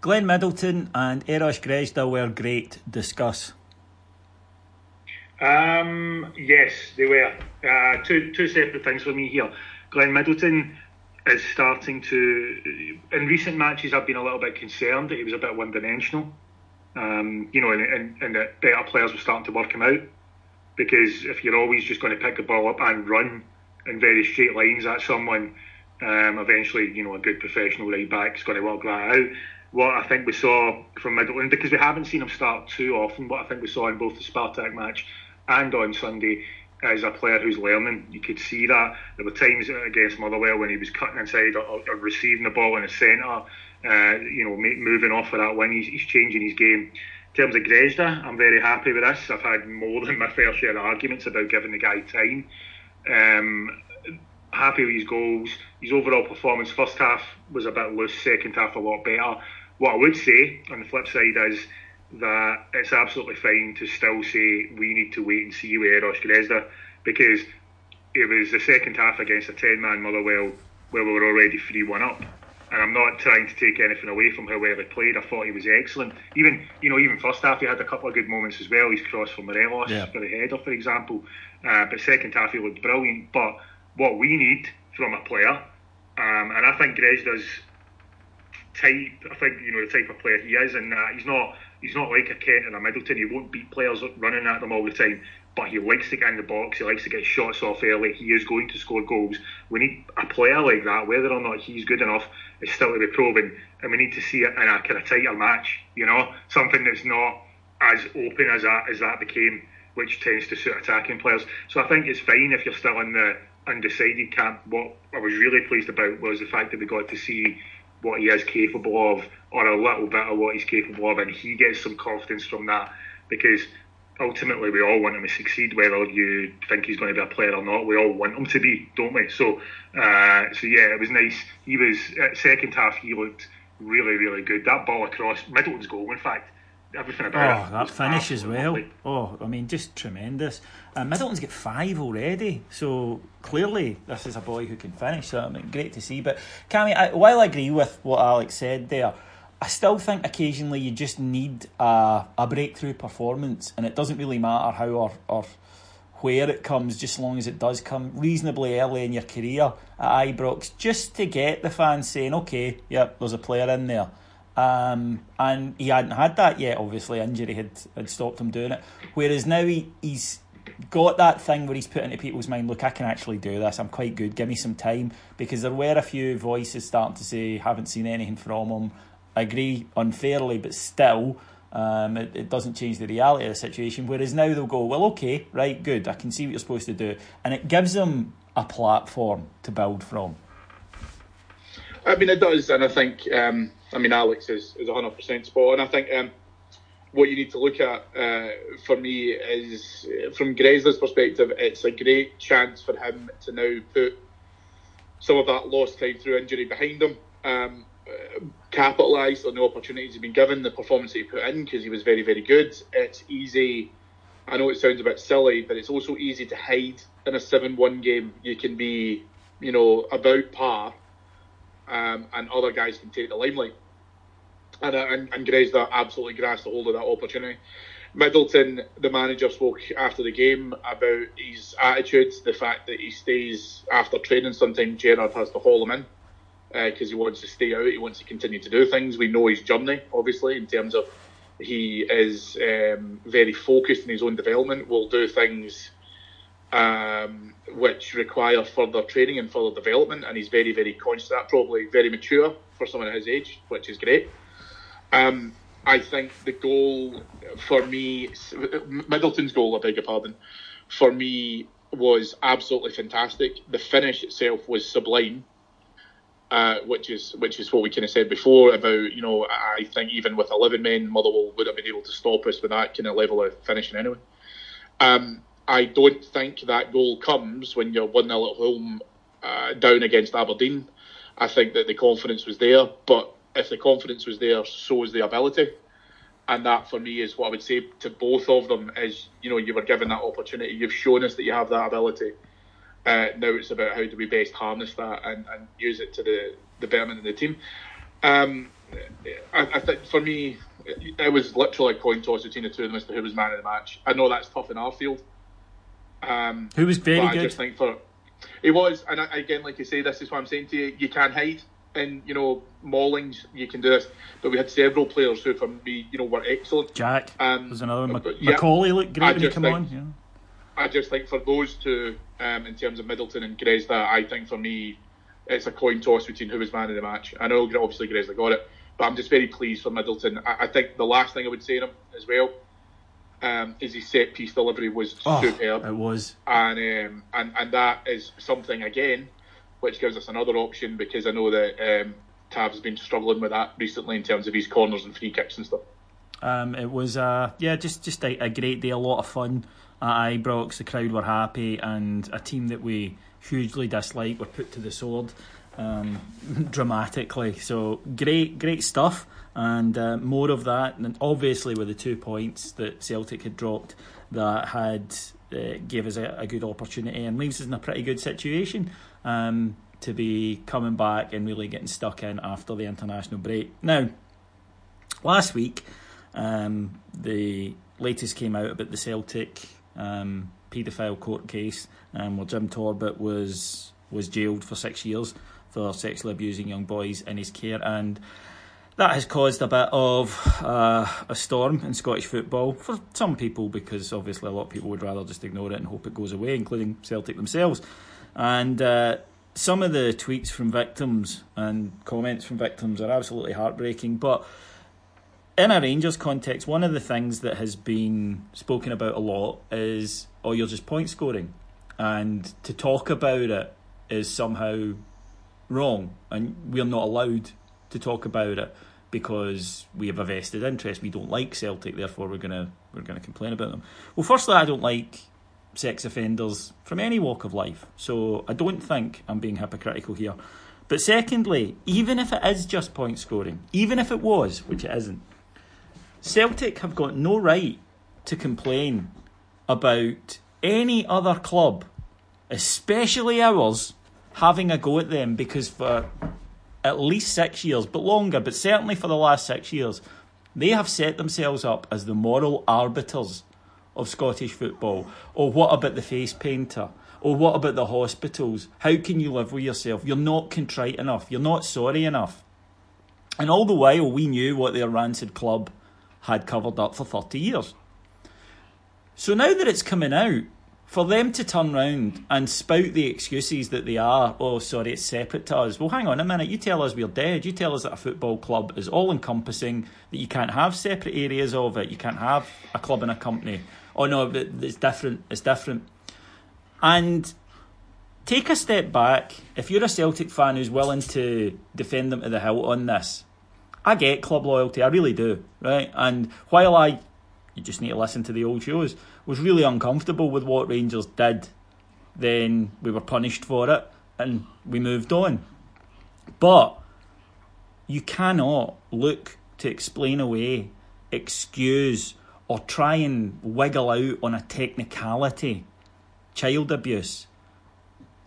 Glenn Middleton and Eros Grezda were great. Discuss. Um, yes, they were. Uh, two two separate things for me here. Glenn Middleton is starting to. In recent matches, I've been a little bit concerned that he was a bit one dimensional. Um, you know, and, and, and that better players were starting to work him out. Because if you're always just going to pick the ball up and run in very straight lines at someone, um, eventually, you know, a good professional right back is going to work that out. What I think we saw from Middleton, because we haven't seen him start too often, what I think we saw in both the Spartak match and on Sunday is a player who's learning. You could see that. There were times against Motherwell when he was cutting inside or, or receiving the ball in the centre uh, you know, moving off of that win, he's, he's changing his game. Terms of Grezda, I'm very happy with this. I've had more than my fair share of arguments about giving the guy time. Um, happy with his goals. His overall performance, first half was a bit loose, second half a lot better. What I would say on the flip side is that it's absolutely fine to still say we need to wait and see with Eros Grezda because it was the second half against a 10 man Motherwell where we were already 3 1 up and I'm not trying to take anything away from how well he played. I thought he was excellent. Even you know, even first half he had a couple of good moments as well. He's crossed for Morelos yeah. for the header, for example. Uh, but second half he looked brilliant. But what we need from a player, um, and I think Grezda's type. I think you know the type of player he is, and uh, he's not he's not like a Kent or a Middleton. He won't beat players running at them all the time but he likes to get in the box. He likes to get shots off early. He is going to score goals. We need a player like that, whether or not he's good enough, is still to be proven, and we need to see it in a kind of tighter match. You know, something that's not as open as that as that became, which tends to suit attacking players. So I think it's fine if you're still in the undecided camp. What I was really pleased about was the fact that we got to see what he is capable of, or a little bit of what he's capable of, and he gets some confidence from that because ultimately we all want him to succeed, whether you think he's going to be a player or not. We all want him to be, don't we? So, uh, so yeah, it was nice. He was at second half. He looked really, really good. That ball across Middleton's goal, in fact. Everything about oh, that finish as well. Lovely. Oh, I mean, just tremendous. Uh, Middleton's got five already, so clearly this is a boy who can finish. So I mean, great to see. But Cammy, I, while I agree with what Alex said there, I still think occasionally you just need a, a breakthrough performance, and it doesn't really matter how or, or where it comes, just as long as it does come reasonably early in your career at Ibrox, just to get the fans saying, okay, yep, there's a player in there. Um, and he hadn't had that yet, obviously, injury had, had stopped him doing it. Whereas now he, he's got that thing where he's put into people's mind, look, I can actually do this, I'm quite good, give me some time. Because there were a few voices starting to say, haven't seen anything from him, I agree unfairly, but still, um, it, it, doesn't change the reality of the situation. Whereas now they'll go, well, okay, right, good, I can see what you're supposed to do. And it gives them a platform to build from. I mean, it does. And I think, um, I mean, Alex is, is 100% spot on. I think um, what you need to look at uh, for me is, from Grezda's perspective, it's a great chance for him to now put some of that lost time through injury behind him. Um, capitalised on the opportunities he's been given, the performance he put in because he was very, very good. It's easy. I know it sounds a bit silly, but it's also easy to hide in a seven-one game. You can be, you know, about par, um, and other guys can take the limelight. And uh, and, and Grezda absolutely grasped hold of that opportunity. Middleton, the manager, spoke after the game about his attitude, the fact that he stays after training. Sometimes Gerrard has to haul him in because uh, he wants to stay out. He wants to continue to do things. We know his journey, obviously, in terms of he is um, very focused in his own development. Will do things um, which require further training and further development, and he's very, very conscious of that. Probably very mature for someone at his age, which is great. Um, I think the goal for me, Middleton's goal, I beg your pardon, for me was absolutely fantastic. The finish itself was sublime. Uh, which is which is what we kind of said before about you know I think even with eleven men Motherwell would have been able to stop us with that kind of level of finishing anyway. Um, I don't think that goal comes when you're one 0 at home uh, down against Aberdeen. I think that the confidence was there, but if the confidence was there, so is the ability. And that for me is what I would say to both of them is, you know, you were given that opportunity. You've shown us that you have that ability. Uh, now it's about how do we best harness that and, and use it to the, the betterment of the team. Um, I, I think for me, it was literally a coin toss between the two of them as to who was man of the match. I know that's tough in our field. Um, who was very good? I just think for he was, and again, like you say, this is what I'm saying to you: you can't hide in you know maulings. You can do this, but we had several players who, for me, you know, were excellent. Jack um, was another one. Mac- yeah, McAuley looked great I when he came think, on. Yeah. I just think for those two, um, in terms of Middleton and Grezda, I think for me, it's a coin toss between who was man of the match. I know obviously Grezda got it, but I'm just very pleased for Middleton. I, I think the last thing I would say to him as well um, is his set piece delivery was oh, superb. It was, and um, and and that is something again, which gives us another option because I know that um, Tav's been struggling with that recently in terms of his corners and free kicks and stuff. Um, it was uh, yeah, just just a, a, great day, a lot of fun at Ibrox. The crowd were happy, and a team that we hugely dislike were put to the sword um, dramatically. So great, great stuff and uh, more of that. And obviously, with the two points that Celtic had dropped, that had uh, gave us a, a, good opportunity and leaves us in a pretty good situation um, to be coming back and really getting stuck in after the international break. Now, last week, um, the latest came out about the Celtic um, paedophile court case, um, where Jim Torbett was was jailed for six years for sexually abusing young boys in his care and that has caused a bit of uh, a storm in Scottish football for some people because obviously a lot of people would rather just ignore it and hope it goes away, including Celtic themselves. And uh, some of the tweets from victims and comments from victims are absolutely heartbreaking. But in a Rangers context, one of the things that has been spoken about a lot is, oh, you're just point scoring. And to talk about it is somehow wrong, and we're not allowed to talk about it because we have a vested interest. We don't like Celtic, therefore we're gonna we're gonna complain about them. Well, firstly, I don't like sex offenders from any walk of life, so I don't think I'm being hypocritical here. But secondly, even if it is just point scoring, even if it was, which it isn't, Celtic have got no right to complain about any other club, especially ours, having a go at them because for at least six years, but longer, but certainly for the last six years, they have set themselves up as the moral arbiters of Scottish football. Or what about the face painter? Or what about the hospitals? How can you live with yourself? You're not contrite enough. You're not sorry enough. And all the while, we knew what their rancid club had covered up for 30 years. So now that it's coming out, for them to turn round and spout the excuses that they are, oh, sorry, it's separate to us. Well, hang on a minute. You tell us we're dead. You tell us that a football club is all encompassing, that you can't have separate areas of it. You can't have a club and a company. Oh, no, it's different. It's different. And take a step back. If you're a Celtic fan who's willing to defend them to the hilt on this, I get club loyalty. I really do, right? And while I you just need to listen to the old shows, was really uncomfortable with what Rangers did. Then we were punished for it and we moved on. But you cannot look to explain away, excuse, or try and wiggle out on a technicality child abuse.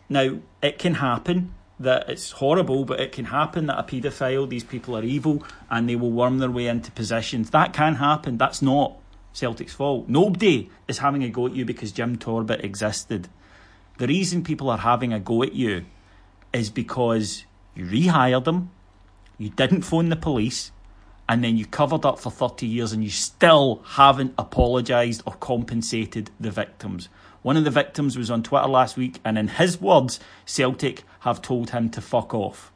Now, it can happen that it's horrible, but it can happen that a paedophile, these people are evil and they will worm their way into positions. That can happen. That's not Celtic's fault. Nobody is having a go at you because Jim Torbett existed. The reason people are having a go at you is because You rehired them, you didn't phone the police, and then you covered up for 30 years and you still haven't apologised or compensated the victims. One of the victims was on Twitter last week, and in his words, Celtic have told him to fuck off.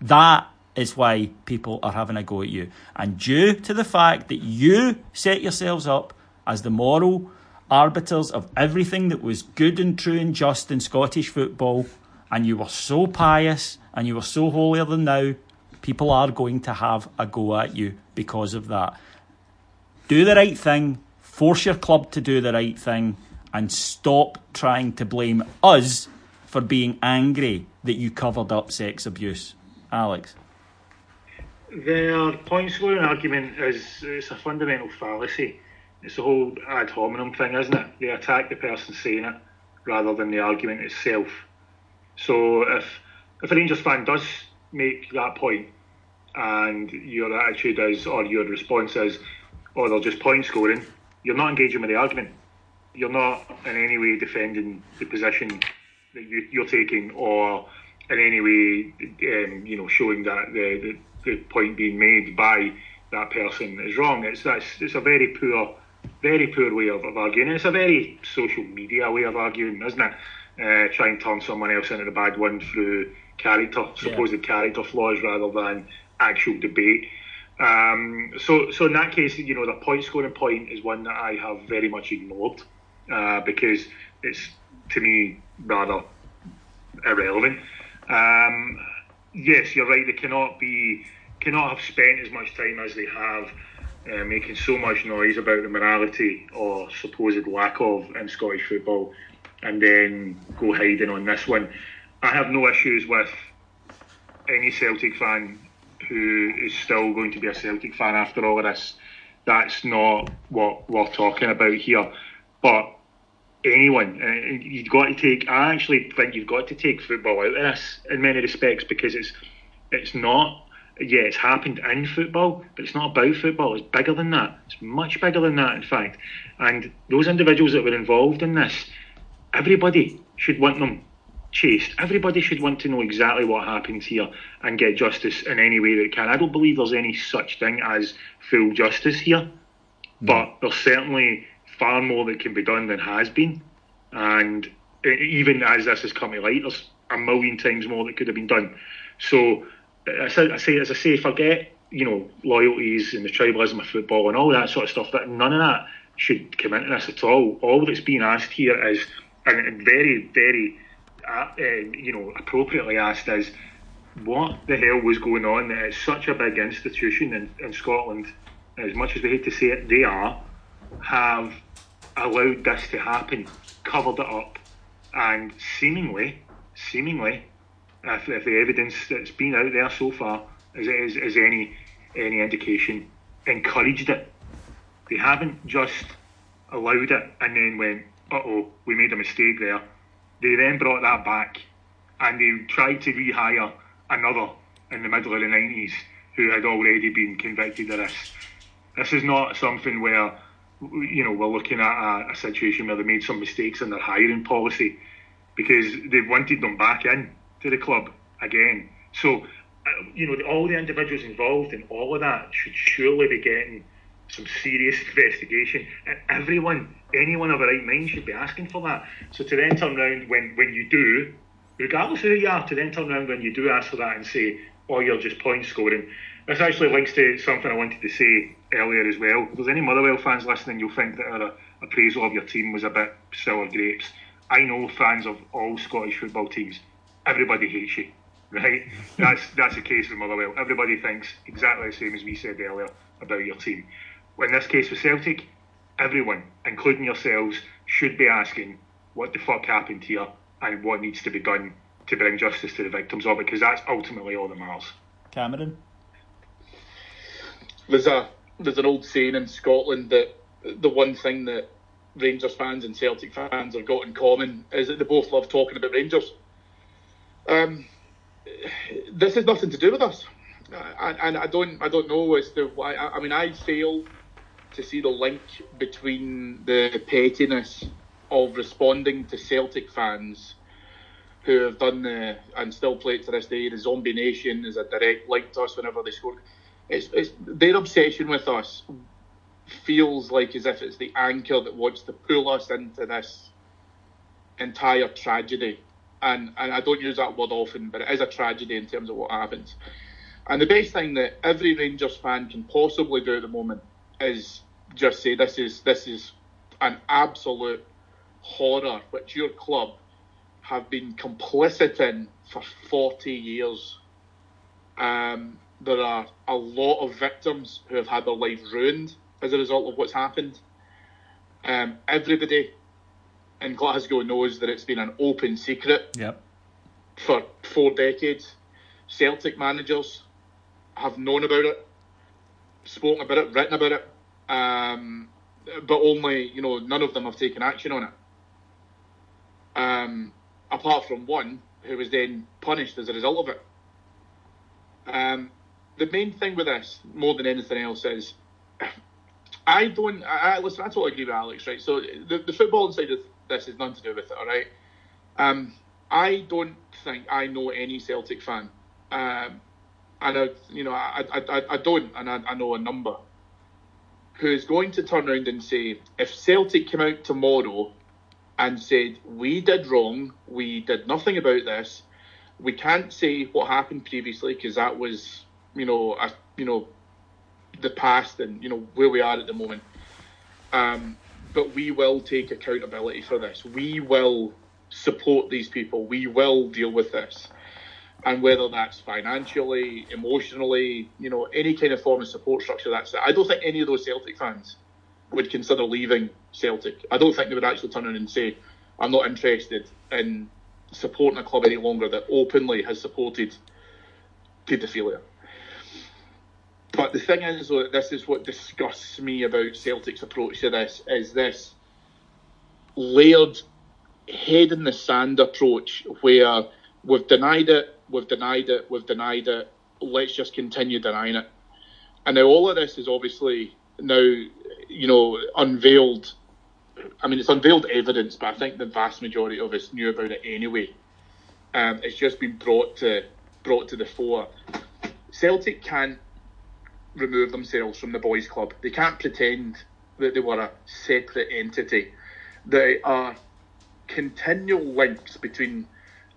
That is why people are having a go at you. And due to the fact that you set yourselves up as the moral arbiters of everything that was good and true and just in Scottish football, and you were so pious and you were so holier than thou, people are going to have a go at you because of that. Do the right thing, force your club to do the right thing, and stop trying to blame us for being angry that you covered up sex abuse. Alex. Their point scoring argument is it's a fundamental fallacy. It's the whole ad hominem thing, isn't it? They attack the person saying it rather than the argument itself. So if if a Rangers fan does make that point and your attitude is or your response is, oh they're just point scoring, you're not engaging with the argument. You're not in any way defending the position that you, you're taking or in any way, um, you know, showing that the, the, the point being made by that person is wrong. It's that's it's a very poor, very poor way of, of arguing. It's a very social media way of arguing, isn't it? Uh, try and turn someone else into the bad one through character, supposed yeah. character flaws rather than actual debate. Um, so, so in that case, you know, the point scoring point is one that I have very much ignored uh, because it's to me rather irrelevant. Um, yes, you're right. They cannot be cannot have spent as much time as they have uh, making so much noise about the morality or supposed lack of in Scottish football, and then go hiding on this one. I have no issues with any Celtic fan who is still going to be a Celtic fan after all of this. That's not what we're talking about here. But anyone. Uh, you've got to take. I actually think you've got to take football out of this in many respects because it's it's not. Yeah, it's happened in football, but it's not about football. It's bigger than that. It's much bigger than that, in fact. And those individuals that were involved in this, everybody should want them chased. Everybody should want to know exactly what happened here and get justice in any way that can. I don't believe there's any such thing as full justice here, but there's certainly far more that can be done than has been. And even as this has come to light, there's a million times more that could have been done. So I say, as I say, forget you know loyalties and the tribalism of football and all that sort of stuff. That none of that should come into this at all. All that's being asked here is, and very, very, uh, uh, you know, appropriately asked is, what the hell was going on? That it's such a big institution in, in Scotland. As much as we hate to say it, they are have allowed this to happen, covered it up, and seemingly, seemingly, if, if the evidence that's been out there so far is, is, is any any indication, encouraged it. They haven't just allowed it and then went, uh oh, we made a mistake there. They then brought that back and they tried to rehire another in the middle of the 90s who had already been convicted of this. This is not something where you know, we're looking at a, a, situation where they made some mistakes in their hiring policy because they've wanted them back in to the club again. So, uh, you know, all the individuals involved in all of that should surely be getting some serious investigation. And everyone, anyone of a right mind, should be asking for that. So to then turn around when, when you do, regardless of who you are, to then turn around when you do ask for that and say, oh, you're just point scoring this actually links to something I wanted to say earlier as well. If there's any Motherwell fans listening, you'll think that our appraisal of your team was a bit sour grapes. I know fans of all Scottish football teams, everybody hates you, right? that's that's the case with Motherwell. Everybody thinks exactly the same as we said earlier about your team. In this case with Celtic, everyone, including yourselves, should be asking what the fuck happened here and what needs to be done to bring justice to the victims of it, because that's ultimately all that matters. Cameron? There's a there's an old saying in Scotland that the one thing that Rangers fans and Celtic fans have got in common is that they both love talking about Rangers. Um, this has nothing to do with us, and, and I don't I don't know as to why. I, I mean, I fail to see the link between the pettiness of responding to Celtic fans who have done the and still play it to this day. The Zombie Nation is a direct link to us whenever they score. It's, it's their obsession with us feels like as if it's the anchor that wants to pull us into this entire tragedy. And, and I don't use that word often, but it is a tragedy in terms of what happens. And the best thing that every Rangers fan can possibly do at the moment is just say this is this is an absolute horror which your club have been complicit in for 40 years. Um, there are a lot of victims who have had their lives ruined as a result of what's happened. Um, everybody in Glasgow knows that it's been an open secret Yep. for four decades. Celtic managers have known about it, spoken about it, written about it, um, but only you know none of them have taken action on it. Um, apart from one who was then punished as a result of it. Um, the main thing with this, more than anything else, is I don't. I, I listen. I totally agree with Alex. Right. So the the football side of this is nothing to do with it. All right. Um, I don't think I know any Celtic fan, um, and I, you know, I, I, I, don't, and I, I know a number who's going to turn around and say, if Celtic came out tomorrow and said we did wrong, we did nothing about this, we can't say what happened previously because that was, you know, you know, the past and you know where we are at the moment. Um, but we will take accountability for this. We will support these people. We will deal with this. And whether that's financially, emotionally, you know, any kind of form of support structure, that's it. I don't think any of those Celtic fans would consider leaving Celtic. I don't think they would actually turn in and say, I'm not interested in supporting a club any longer that openly has supported paedophilia. But the thing is, though, this is what disgusts me about Celtic's approach to this, is this layered head in the sand approach where we've denied it, we've denied it, we've denied it, let's just continue denying it. And now all of this is obviously now, you know, unveiled. I mean, it's unveiled evidence, but I think the vast majority of us knew about it anyway. Um, it's just been brought to brought to the fore. Celtic can't remove themselves from the boys' club. They can't pretend that they were a separate entity. There are continual links between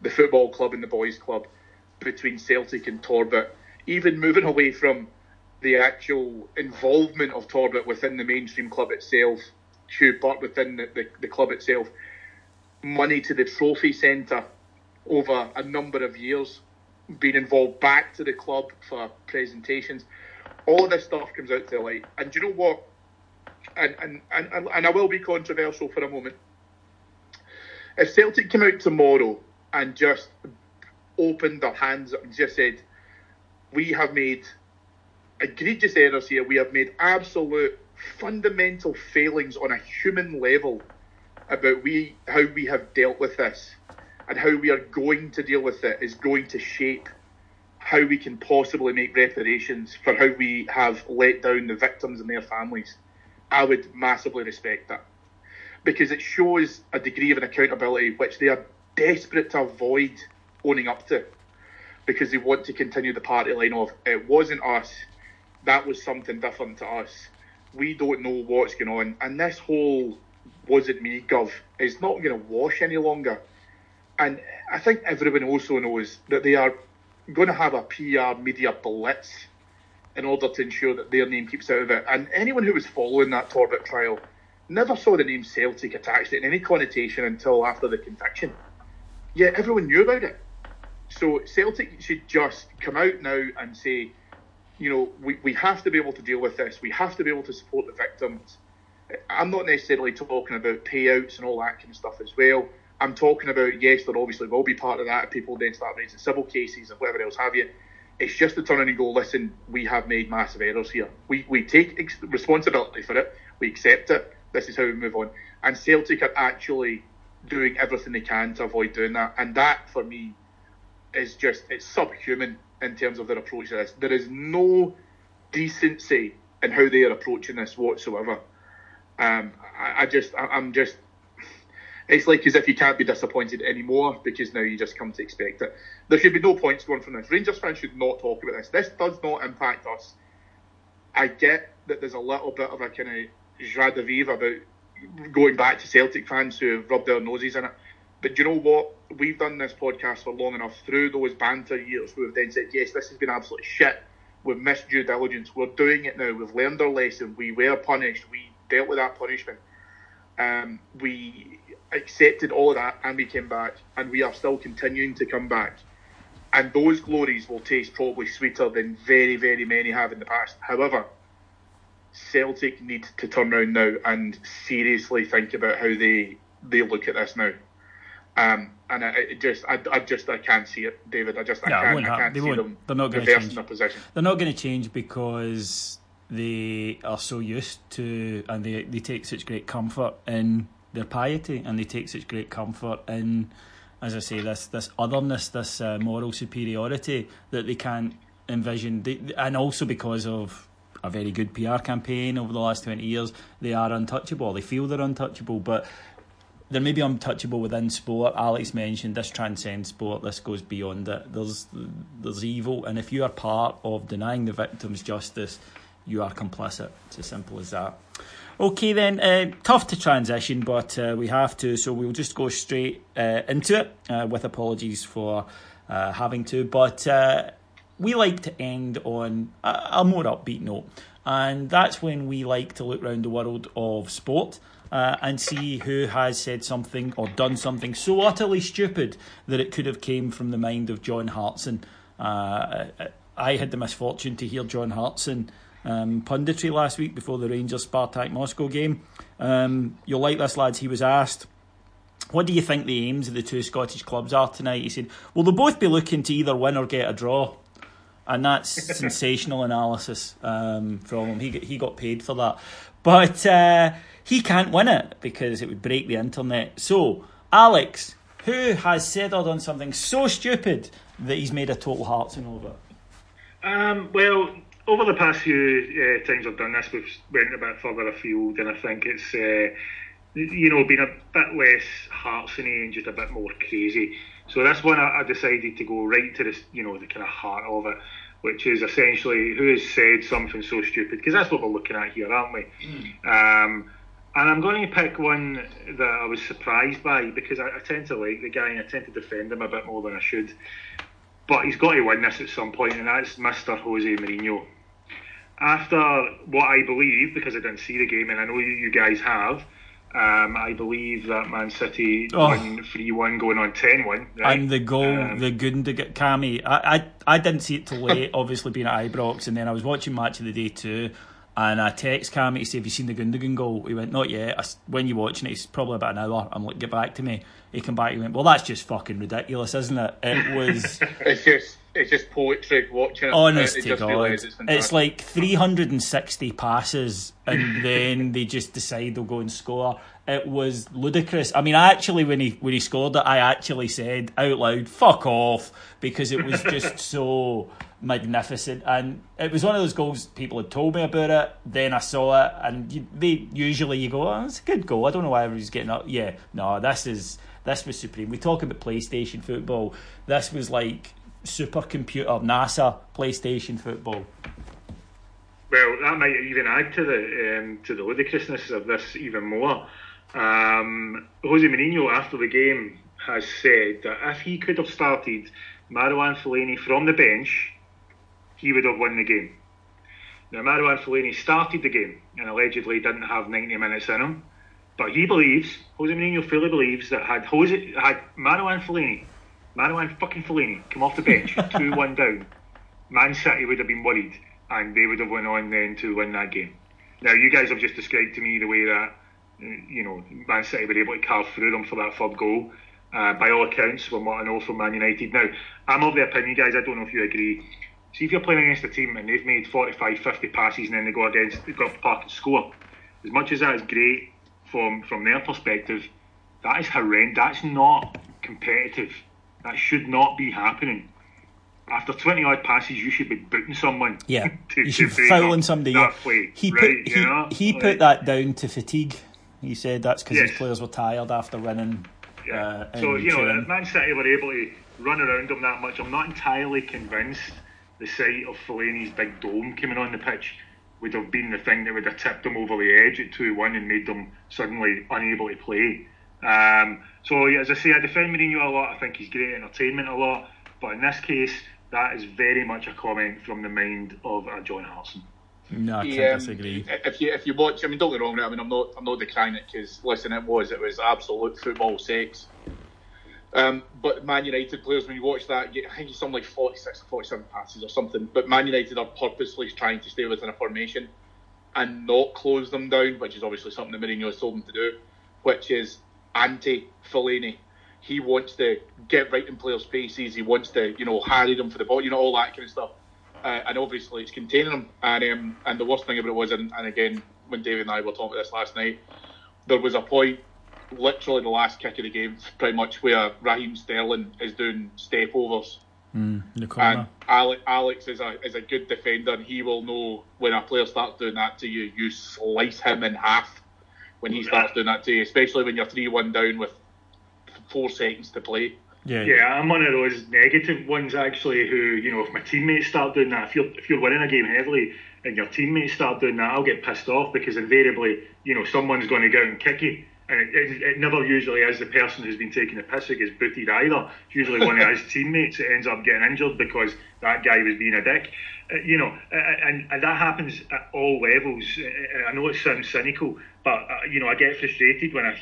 the football club and the boys' club, between Celtic and Torbett, even moving away from the actual involvement of Torbett within the mainstream club itself, Hugh Butt within the, the, the club itself, money to the trophy centre over a number of years, being involved back to the club for presentations. All of this stuff comes out to light. And do you know what? And, and, and, and I will be controversial for a moment. If Celtic came out tomorrow and just opened their hands up and just said, we have made egregious errors here, we have made absolute fundamental failings on a human level about we how we have dealt with this and how we are going to deal with it is going to shape how we can possibly make reparations for how we have let down the victims and their families. I would massively respect that because it shows a degree of an accountability which they are desperate to avoid owning up to because they want to continue the party line of it wasn't us, that was something different to us. We don't know what's going on, and this whole wasn't me gov is not going to wash any longer. And I think everyone also knows that they are going to have a PR media blitz in order to ensure that their name keeps out of it. And anyone who was following that Torbett trial never saw the name Celtic attached in any connotation until after the conviction. Yet everyone knew about it. So Celtic should just come out now and say, you know, we, we have to be able to deal with this. We have to be able to support the victims. I'm not necessarily talking about payouts and all that kind of stuff as well. I'm talking about, yes, there obviously will be part of that people then start raising civil cases and whatever else have you. It's just to turn around and go, listen, we have made massive errors here. We, we take ex- responsibility for it. We accept it. This is how we move on. And Celtic are actually doing everything they can to avoid doing that. And that, for me, is just, it's subhuman in terms of their approach to this. There is no decency in how they are approaching this whatsoever. Um, I, I just, I, I'm just, it's like as if you can't be disappointed anymore because now you just come to expect it. There should be no points going from this. Rangers fans should not talk about this. This does not impact us. I get that there's a little bit of a kind of joie de vivre about going back to Celtic fans who have rubbed their noses in it. But you know what? We've done this podcast for long enough through those banter years who have then said, yes, this has been absolute shit. We've missed due diligence. We're doing it now. We've learned our lesson. We were punished. We dealt with that punishment. Um, we accepted all of that and we came back and we are still continuing to come back. And those glories will taste probably sweeter than very, very many have in the past. However, Celtic need to turn around now and seriously think about how they they look at this now. Um, and I, it just, I, I just, I can't see it, David. I just, I can't, I can't They see won't. them They're not gonna change. their position. They're not going to change because they are so used to and they, they take such great comfort in their piety and they take such great comfort in, as I say, this this otherness, this uh, moral superiority that they can't envision. They, and also because of a very good PR campaign over the last 20 years, they are untouchable. They feel they're untouchable, but they're maybe untouchable within sport. Alex mentioned this transcends sport. This goes beyond it. There's there's evil, and if you are part of denying the victims justice, you are complicit. It's as simple as that. Okay, then uh, tough to transition, but uh, we have to, so we'll just go straight uh, into it. Uh, with apologies for uh, having to, but uh, we like to end on a, a more upbeat note, and that's when we like to look around the world of sport and see who has said something or done something so utterly stupid that it could have came from the mind of John Hartson. I had the misfortune to hear John Hartson um, punditry last week before the Rangers Spartak Moscow game. Um, you'll like this, lads. He was asked. What do you think the aims of the two Scottish clubs are tonight? He said, Well, they'll both be looking to either win or get a draw. And that's sensational analysis um, from him. He got, he got paid for that. But uh, he can't win it because it would break the internet. So, Alex, who has said or done something so stupid that he's made a total Hartson over it? Um, well, over the past few uh, times I've done this, we've went a bit further afield, and I think it's uh, you know been a bit less Hartsony and just a bit more crazy. So this one, I, I decided to go right to this, you know, the kind of heart of it, which is essentially who has said something so stupid, because that's what we're looking at here, aren't we? Um, and I'm going to pick one that I was surprised by because I, I tend to like the guy and I tend to defend him a bit more than I should. But he's got to win this at some point, and that's Mr. Jose Mourinho. After what I believe, because I didn't see the game, and I know you, you guys have, um, I believe that Man City Oh. won 3 1 going on 10 1. Right? And the goal, Um, the Gundogan, Cammy, I, I, I didn't see it till late, obviously being at Ibrox, and then I was watching Match of the Day too, and I text Cammy to say, have you seen the Gundogan goal? He went, not yet. I when you're watching it, it's probably about an hour. I'm like, get back to me. He came back, he went, well, that's just fucking ridiculous, isn't it? It was... It's just, it's just poetry watching it. Honest it to God, realised it's, like 360 passes, and then they just decide they'll go and score. It was ludicrous. I mean, I actually, when he when he scored it, I actually said out loud, "Fuck off," because it was just so magnificent, and it was one of those goals people had told me about it. Then I saw it, and you, they usually you go, "Oh, it's a good goal." I don't know why everybody's getting up. Yeah, no, this is this was supreme. We talk about PlayStation football. This was like supercomputer NASA PlayStation football. Well, that might even add to the um, to the ludicrousness of this even more. Um, Jose Mourinho, after the game, has said that if he could have started Marouane Fellaini from the bench, he would have won the game. Now, Marouane Fellaini started the game and allegedly didn't have 90 minutes in him, but he believes, Jose Mourinho fully believes that had Jose had Marouane Fellaini, Marouane fucking Fellaini come off the bench, 2-1 down, Man City would have been worried and they would have went on then to win that game. Now, you guys have just described to me the way that, you know, Man City were able to carve through them for that third goal. Uh, by all accounts, from what I know from Man United. Now, I'm of the opinion, guys, I don't know if you agree. See, if you're playing against a team and they've made 45, 50 passes and then they go against, they go up the park and score, as much as that is great from, from their perspective, that is horrendous. That's not competitive. That should not be happening. After 20 odd passes, you should be booting someone. Yeah, to, you should break fouling somebody. That yeah. play, He right, put he, know? he put Like- that down to fatigue. He said that's because Yes. his players were tired after winning. Yeah. Uh, so you know, if Man City were able to run around him that much, I'm not entirely convinced the sight of Fellaini's big dome coming on the pitch would have been the thing that would have tipped them over the edge at two one and made them suddenly unable to play. Um, so yeah, as I say, I defend Mourinho a lot. I think he's great entertainment a lot, but in this case, that is very much a comment from the mind of uh, John Hartson. No, I He, can't um, disagree. If you if you watch, I mean, don't get me wrong. right? I mean, I'm not I'm not decrying it because listen, it was it was absolute football sex. Um, but Man United players, when you watch that, you- I think it's something like 46 or 47 passes or something. But Man United are purposely trying to stay within a formation and not close them down, which is obviously something that Mourinho has told them to do, which is anti Fellaini. He wants to get right in players' faces. He wants to, you know, harry them for the ball, you know, all that kind of stuff. Uh, and obviously, it's containing them. And um, and the worst thing about it was, and, and again, when David and I were talking about this last night, there was a point, literally the last kick of the game, pretty much where Raheem Sterling is doing step overs. The And. Alex, Alex is a is a good defender, and he will know when a player starts doing that to you, you slice him in half when he starts doing that to you, especially when you're three one down with four seconds to play. Yeah. Yeah, I'm one of those negative ones actually. Who you know, if my teammates start doing that, if you're if you're winning a game heavily and your teammates start doing that, I'll get pissed off because invariably, you know, someone's going to go out and kick you. And it, it, it never usually is the person who's been taking the piss who gets booted either. It's usually one of his teammates that ends up getting injured because that guy was being a dick. Uh, you know, uh, and, and that happens at all levels. Uh, I know it sounds cynical, but uh, you know, I get frustrated when I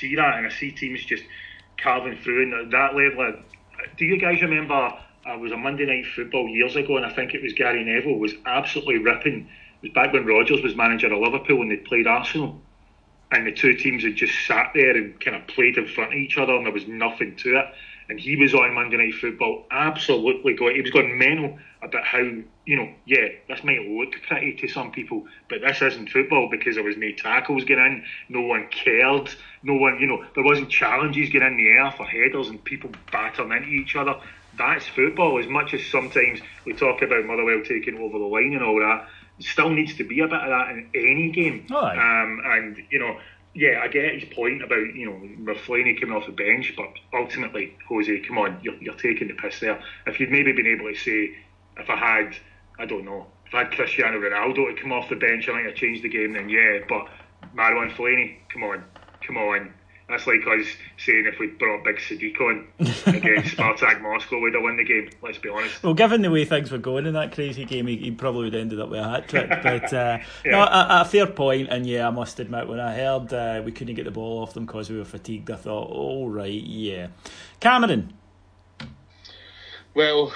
see that and I see teams just carving through and at that level. uh, Do you guys remember? uh, It was a Monday night football years ago, and I think it was Gary Neville was absolutely ripping. It was back when Rodgers was manager of Liverpool and they played Arsenal, and the two teams had just sat there and kind of played in front of each other, and there was nothing to it. And he was on Monday Night Football, absolutely going. He was going mental about how you know, yeah, this might look pretty to some people, but this isn't football because there was no tackles getting in, no one cared, no one, you know, there wasn't challenges getting in the air for headers and people battering into each other. That's football. As much as sometimes we talk about Motherwell taking over the line and all that, still needs to be a bit of that in any game. Aye. Um, and you know, yeah, I get his point about you know Fellaini coming off the bench, but ultimately, Jose, come on, you're, you're taking the piss there. If you'd maybe been able to say, if I had, I don't know, if I had Cristiano Ronaldo to come off the bench, and I might have changed the game. Then yeah, but Marouane Fellaini, come on, come on. That's like us saying if we brought Big Sadiq on against Spartak Moscow, we'd have won the game. Let's be honest. Well, given the way things were going in that crazy game, he, he probably would have ended up with a hat trick. But uh, no, a, a fair point, and yeah, I must admit, when I heard uh, we couldn't get the ball off them because we were fatigued, I thought, all right, yeah. Cameron, Well,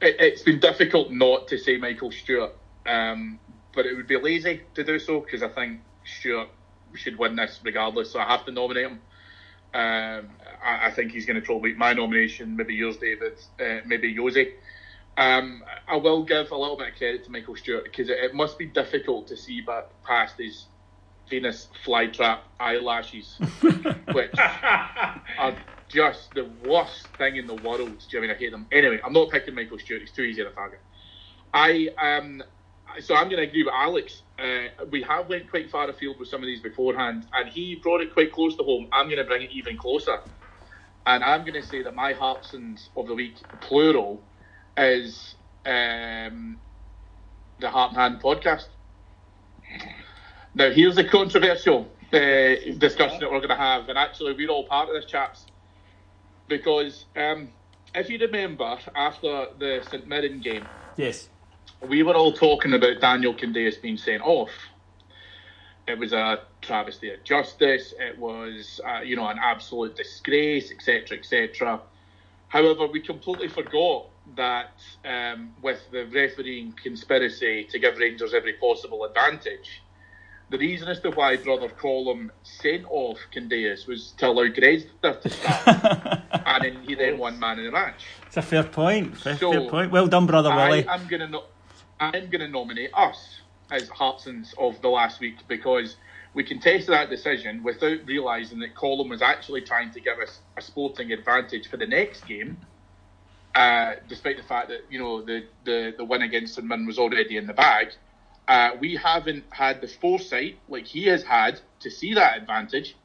it, it's been difficult not to say Michael Stewart, um, but it would be lazy to do so because I think Stewart should win this regardless. So I have to nominate him. Um, I, I think he's going to probably my nomination, maybe yours, David, uh, maybe Jose. Um, I will give a little bit of credit to Michael Stewart because it, it must be difficult to see back past his Venus flytrap eyelashes, which are just the worst thing in the world. Do you know what I mean? I hate them. Anyway, I'm not picking Michael Stewart. He's too easy a target. I um, so I'm going to agree with Alex. Uh, we have went quite far afield with some of these beforehand, and he brought it quite close to home. I'm going to bring it even closer, and I'm going to say that my Hartsons of the week, plural, is um, the Heart and Hand podcast. Now, here's the controversial uh, discussion that we're going to have, and actually, we're all part of this, chaps, because um, if you remember, after the St Mirren game, yes, we were all talking about Daniel Candeias being sent off. It was a travesty of justice. It was, uh, you know, an absolute disgrace, etc., etc. However, we completely forgot that um, with the refereeing conspiracy to give Rangers every possible advantage, the reason as to why brother Collum sent off Candeias was to allow Grezda to start, and then he then won man in the match. it's a fair point. Fair, So, fair point. Well done, brother Willie. I am gonna no- I'm gonna nominate us as Hartsons of the last week because we contested that decision without realising that Colin was actually trying to give us a sporting advantage for the next game. Uh, despite the fact that you know the, the, the win against St Mirren was already in the bag, uh, we haven't had the foresight like he has had to see that advantage.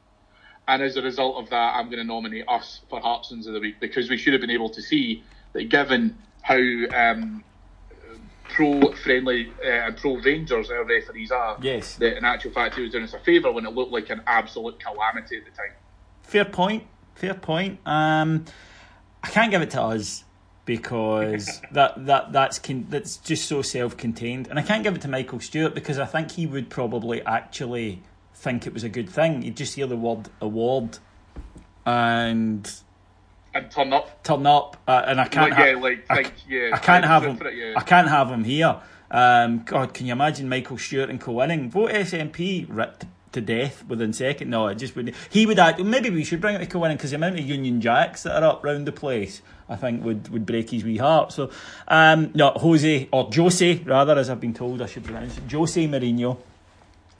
And as a result of that, I'm going to nominate us for Hartsons of the Week because we should have been able to see that given how um, pro friendly uh, and pro Rangers our referees are, Yes. that in actual fact he was doing us a favour when it looked like an absolute calamity at the time. Fair point. Fair point. Um, I can't give it to us because that that that's con- that's just so self-contained, and I can't give it to Michael Stewart because I think he would probably actually think it was a good thing. You'd just hear the word award and And turn up. turn up, uh, and I can't. Like, ha- yeah, like, I, think, yeah. I can't have him. it, yeah. I can't have him here. Um, God, can you imagine Michael Stewart and co-winning? Vote SNP ripped to death within second. No, it just wouldn't. He would act. Maybe we should bring it to co-winning because the amount of Union Jacks that are up round the place, I think would, would break his wee heart. So, um, no, Jose or Jose rather, as I've been told, I should pronounce it. Jose Mourinho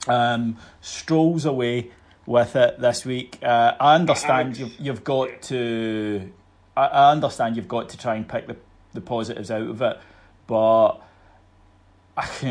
um, strolls away with it this week. Uh, I understand Alex, you've you've got to. I, I understand you've got to try and pick the the positives out of it, but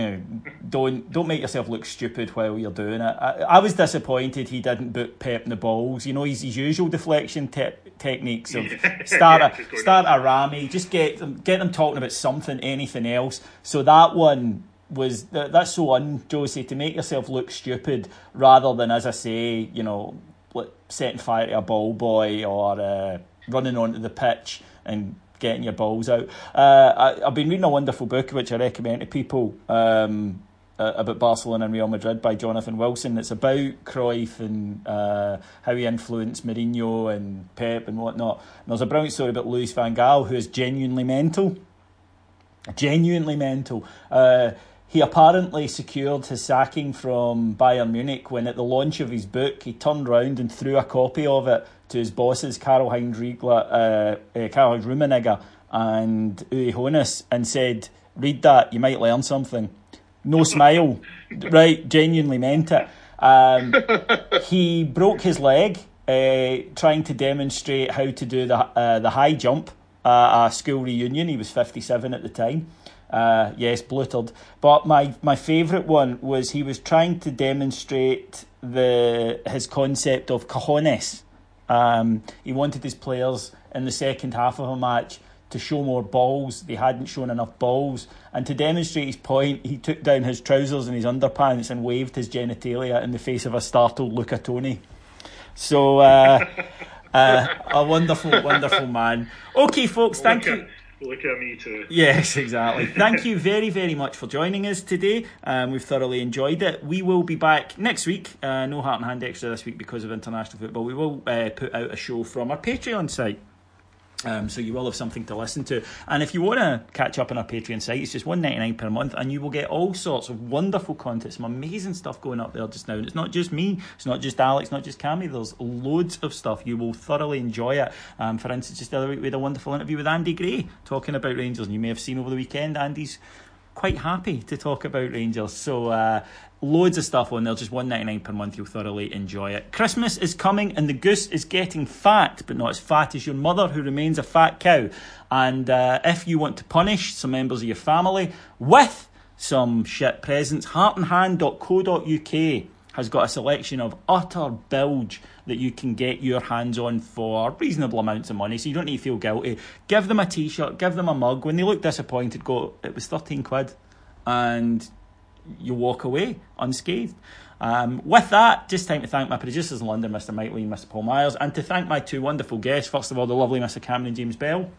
don't don't make yourself look stupid while you're doing it. I, I was disappointed he didn't book Pep in the balls. You know, his, his usual deflection te- techniques of start Yeah, a start a Rami, just get them get them talking about something, anything else. So that one was that, that's so un Josie to make yourself look stupid rather than as I say, you know, setting fire to a ball boy or uh, running onto the pitch and getting your balls out. Uh, I, I've been reading a wonderful book which I recommend to people um, uh, about Barcelona and Real Madrid by Jonathan Wilson. It's about Cruyff and uh, how he influenced Mourinho and Pep and whatnot. And there's a brilliant story about Louis van Gaal who is genuinely mental genuinely mental. Uh, he apparently secured his sacking from Bayern Munich when, at the launch of his book, he turned round and threw a copy of it to his bosses, Karl Heinz Riegler, uh, uh, Karl Rummenigge, and Uli Hoeneß, and said, "Read that, you might learn something." No smile, right? Genuinely meant it. Um, he broke his leg uh, trying to demonstrate how to do the uh, the high jump at a school reunion. He was fifty seven at the time. Uh, yes, bluttered. But my my favourite one was he was trying to demonstrate the his concept of cojones. Um, he wanted his players in the second half of a match to show more balls. They hadn't shown enough balls. And to demonstrate his point, he took down his trousers and his underpants and waved his genitalia in the face of a startled Luca Toni. So, uh, uh, a wonderful, wonderful man. Okay, folks, thank look you. Look at me too. Yes, exactly. Thank you very, very much for joining us today. Um, we've thoroughly enjoyed it. We will be back next week. Uh, no heart and hand extra this week because of international football. We will uh, put out a show from our Patreon site. Um, so you will have something to listen to. And if you want to catch up on our Patreon site, it's just one ninety nine per month, and you will get all sorts of wonderful content, some amazing stuff going up there just now. And it's not just me, it's not just Alex, not just Cammy. There's loads of stuff. You will thoroughly enjoy it. Um, for instance, just the other week we had a wonderful interview with Andy Gray talking about Rangers, and you may have seen over the weekend. Andy's quite happy to talk about Rangers. So uh, loads of stuff on there, just one ninety nine per month. You'll thoroughly enjoy it. Christmas is coming, and the goose is getting fat, but not as fat as your mother, who remains a fat cow. And uh, if you want to punish some members of your family with some shit presents, heartandhand.co.uk has got a selection of utter bilge that you can get your hands on for reasonable amounts of money, so you don't need to feel guilty. Give them a t-shirt, give them a mug. When they look disappointed, go, it was 13 quid. And you walk away unscathed. Um, with that, just time to thank my producers in London, Mr. Mike Lee and Mr. Paul Myers, and to thank my two wonderful guests. First of all, the lovely Mr. Cameron James Bell,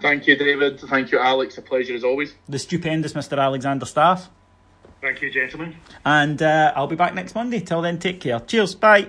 Thank you, David. Thank you, Alex. A pleasure as always. the stupendous Mr. Alexander Staff, Thank you, gentlemen. and uh, I'll be back next Monday. Till then, take care. Cheers. Bye.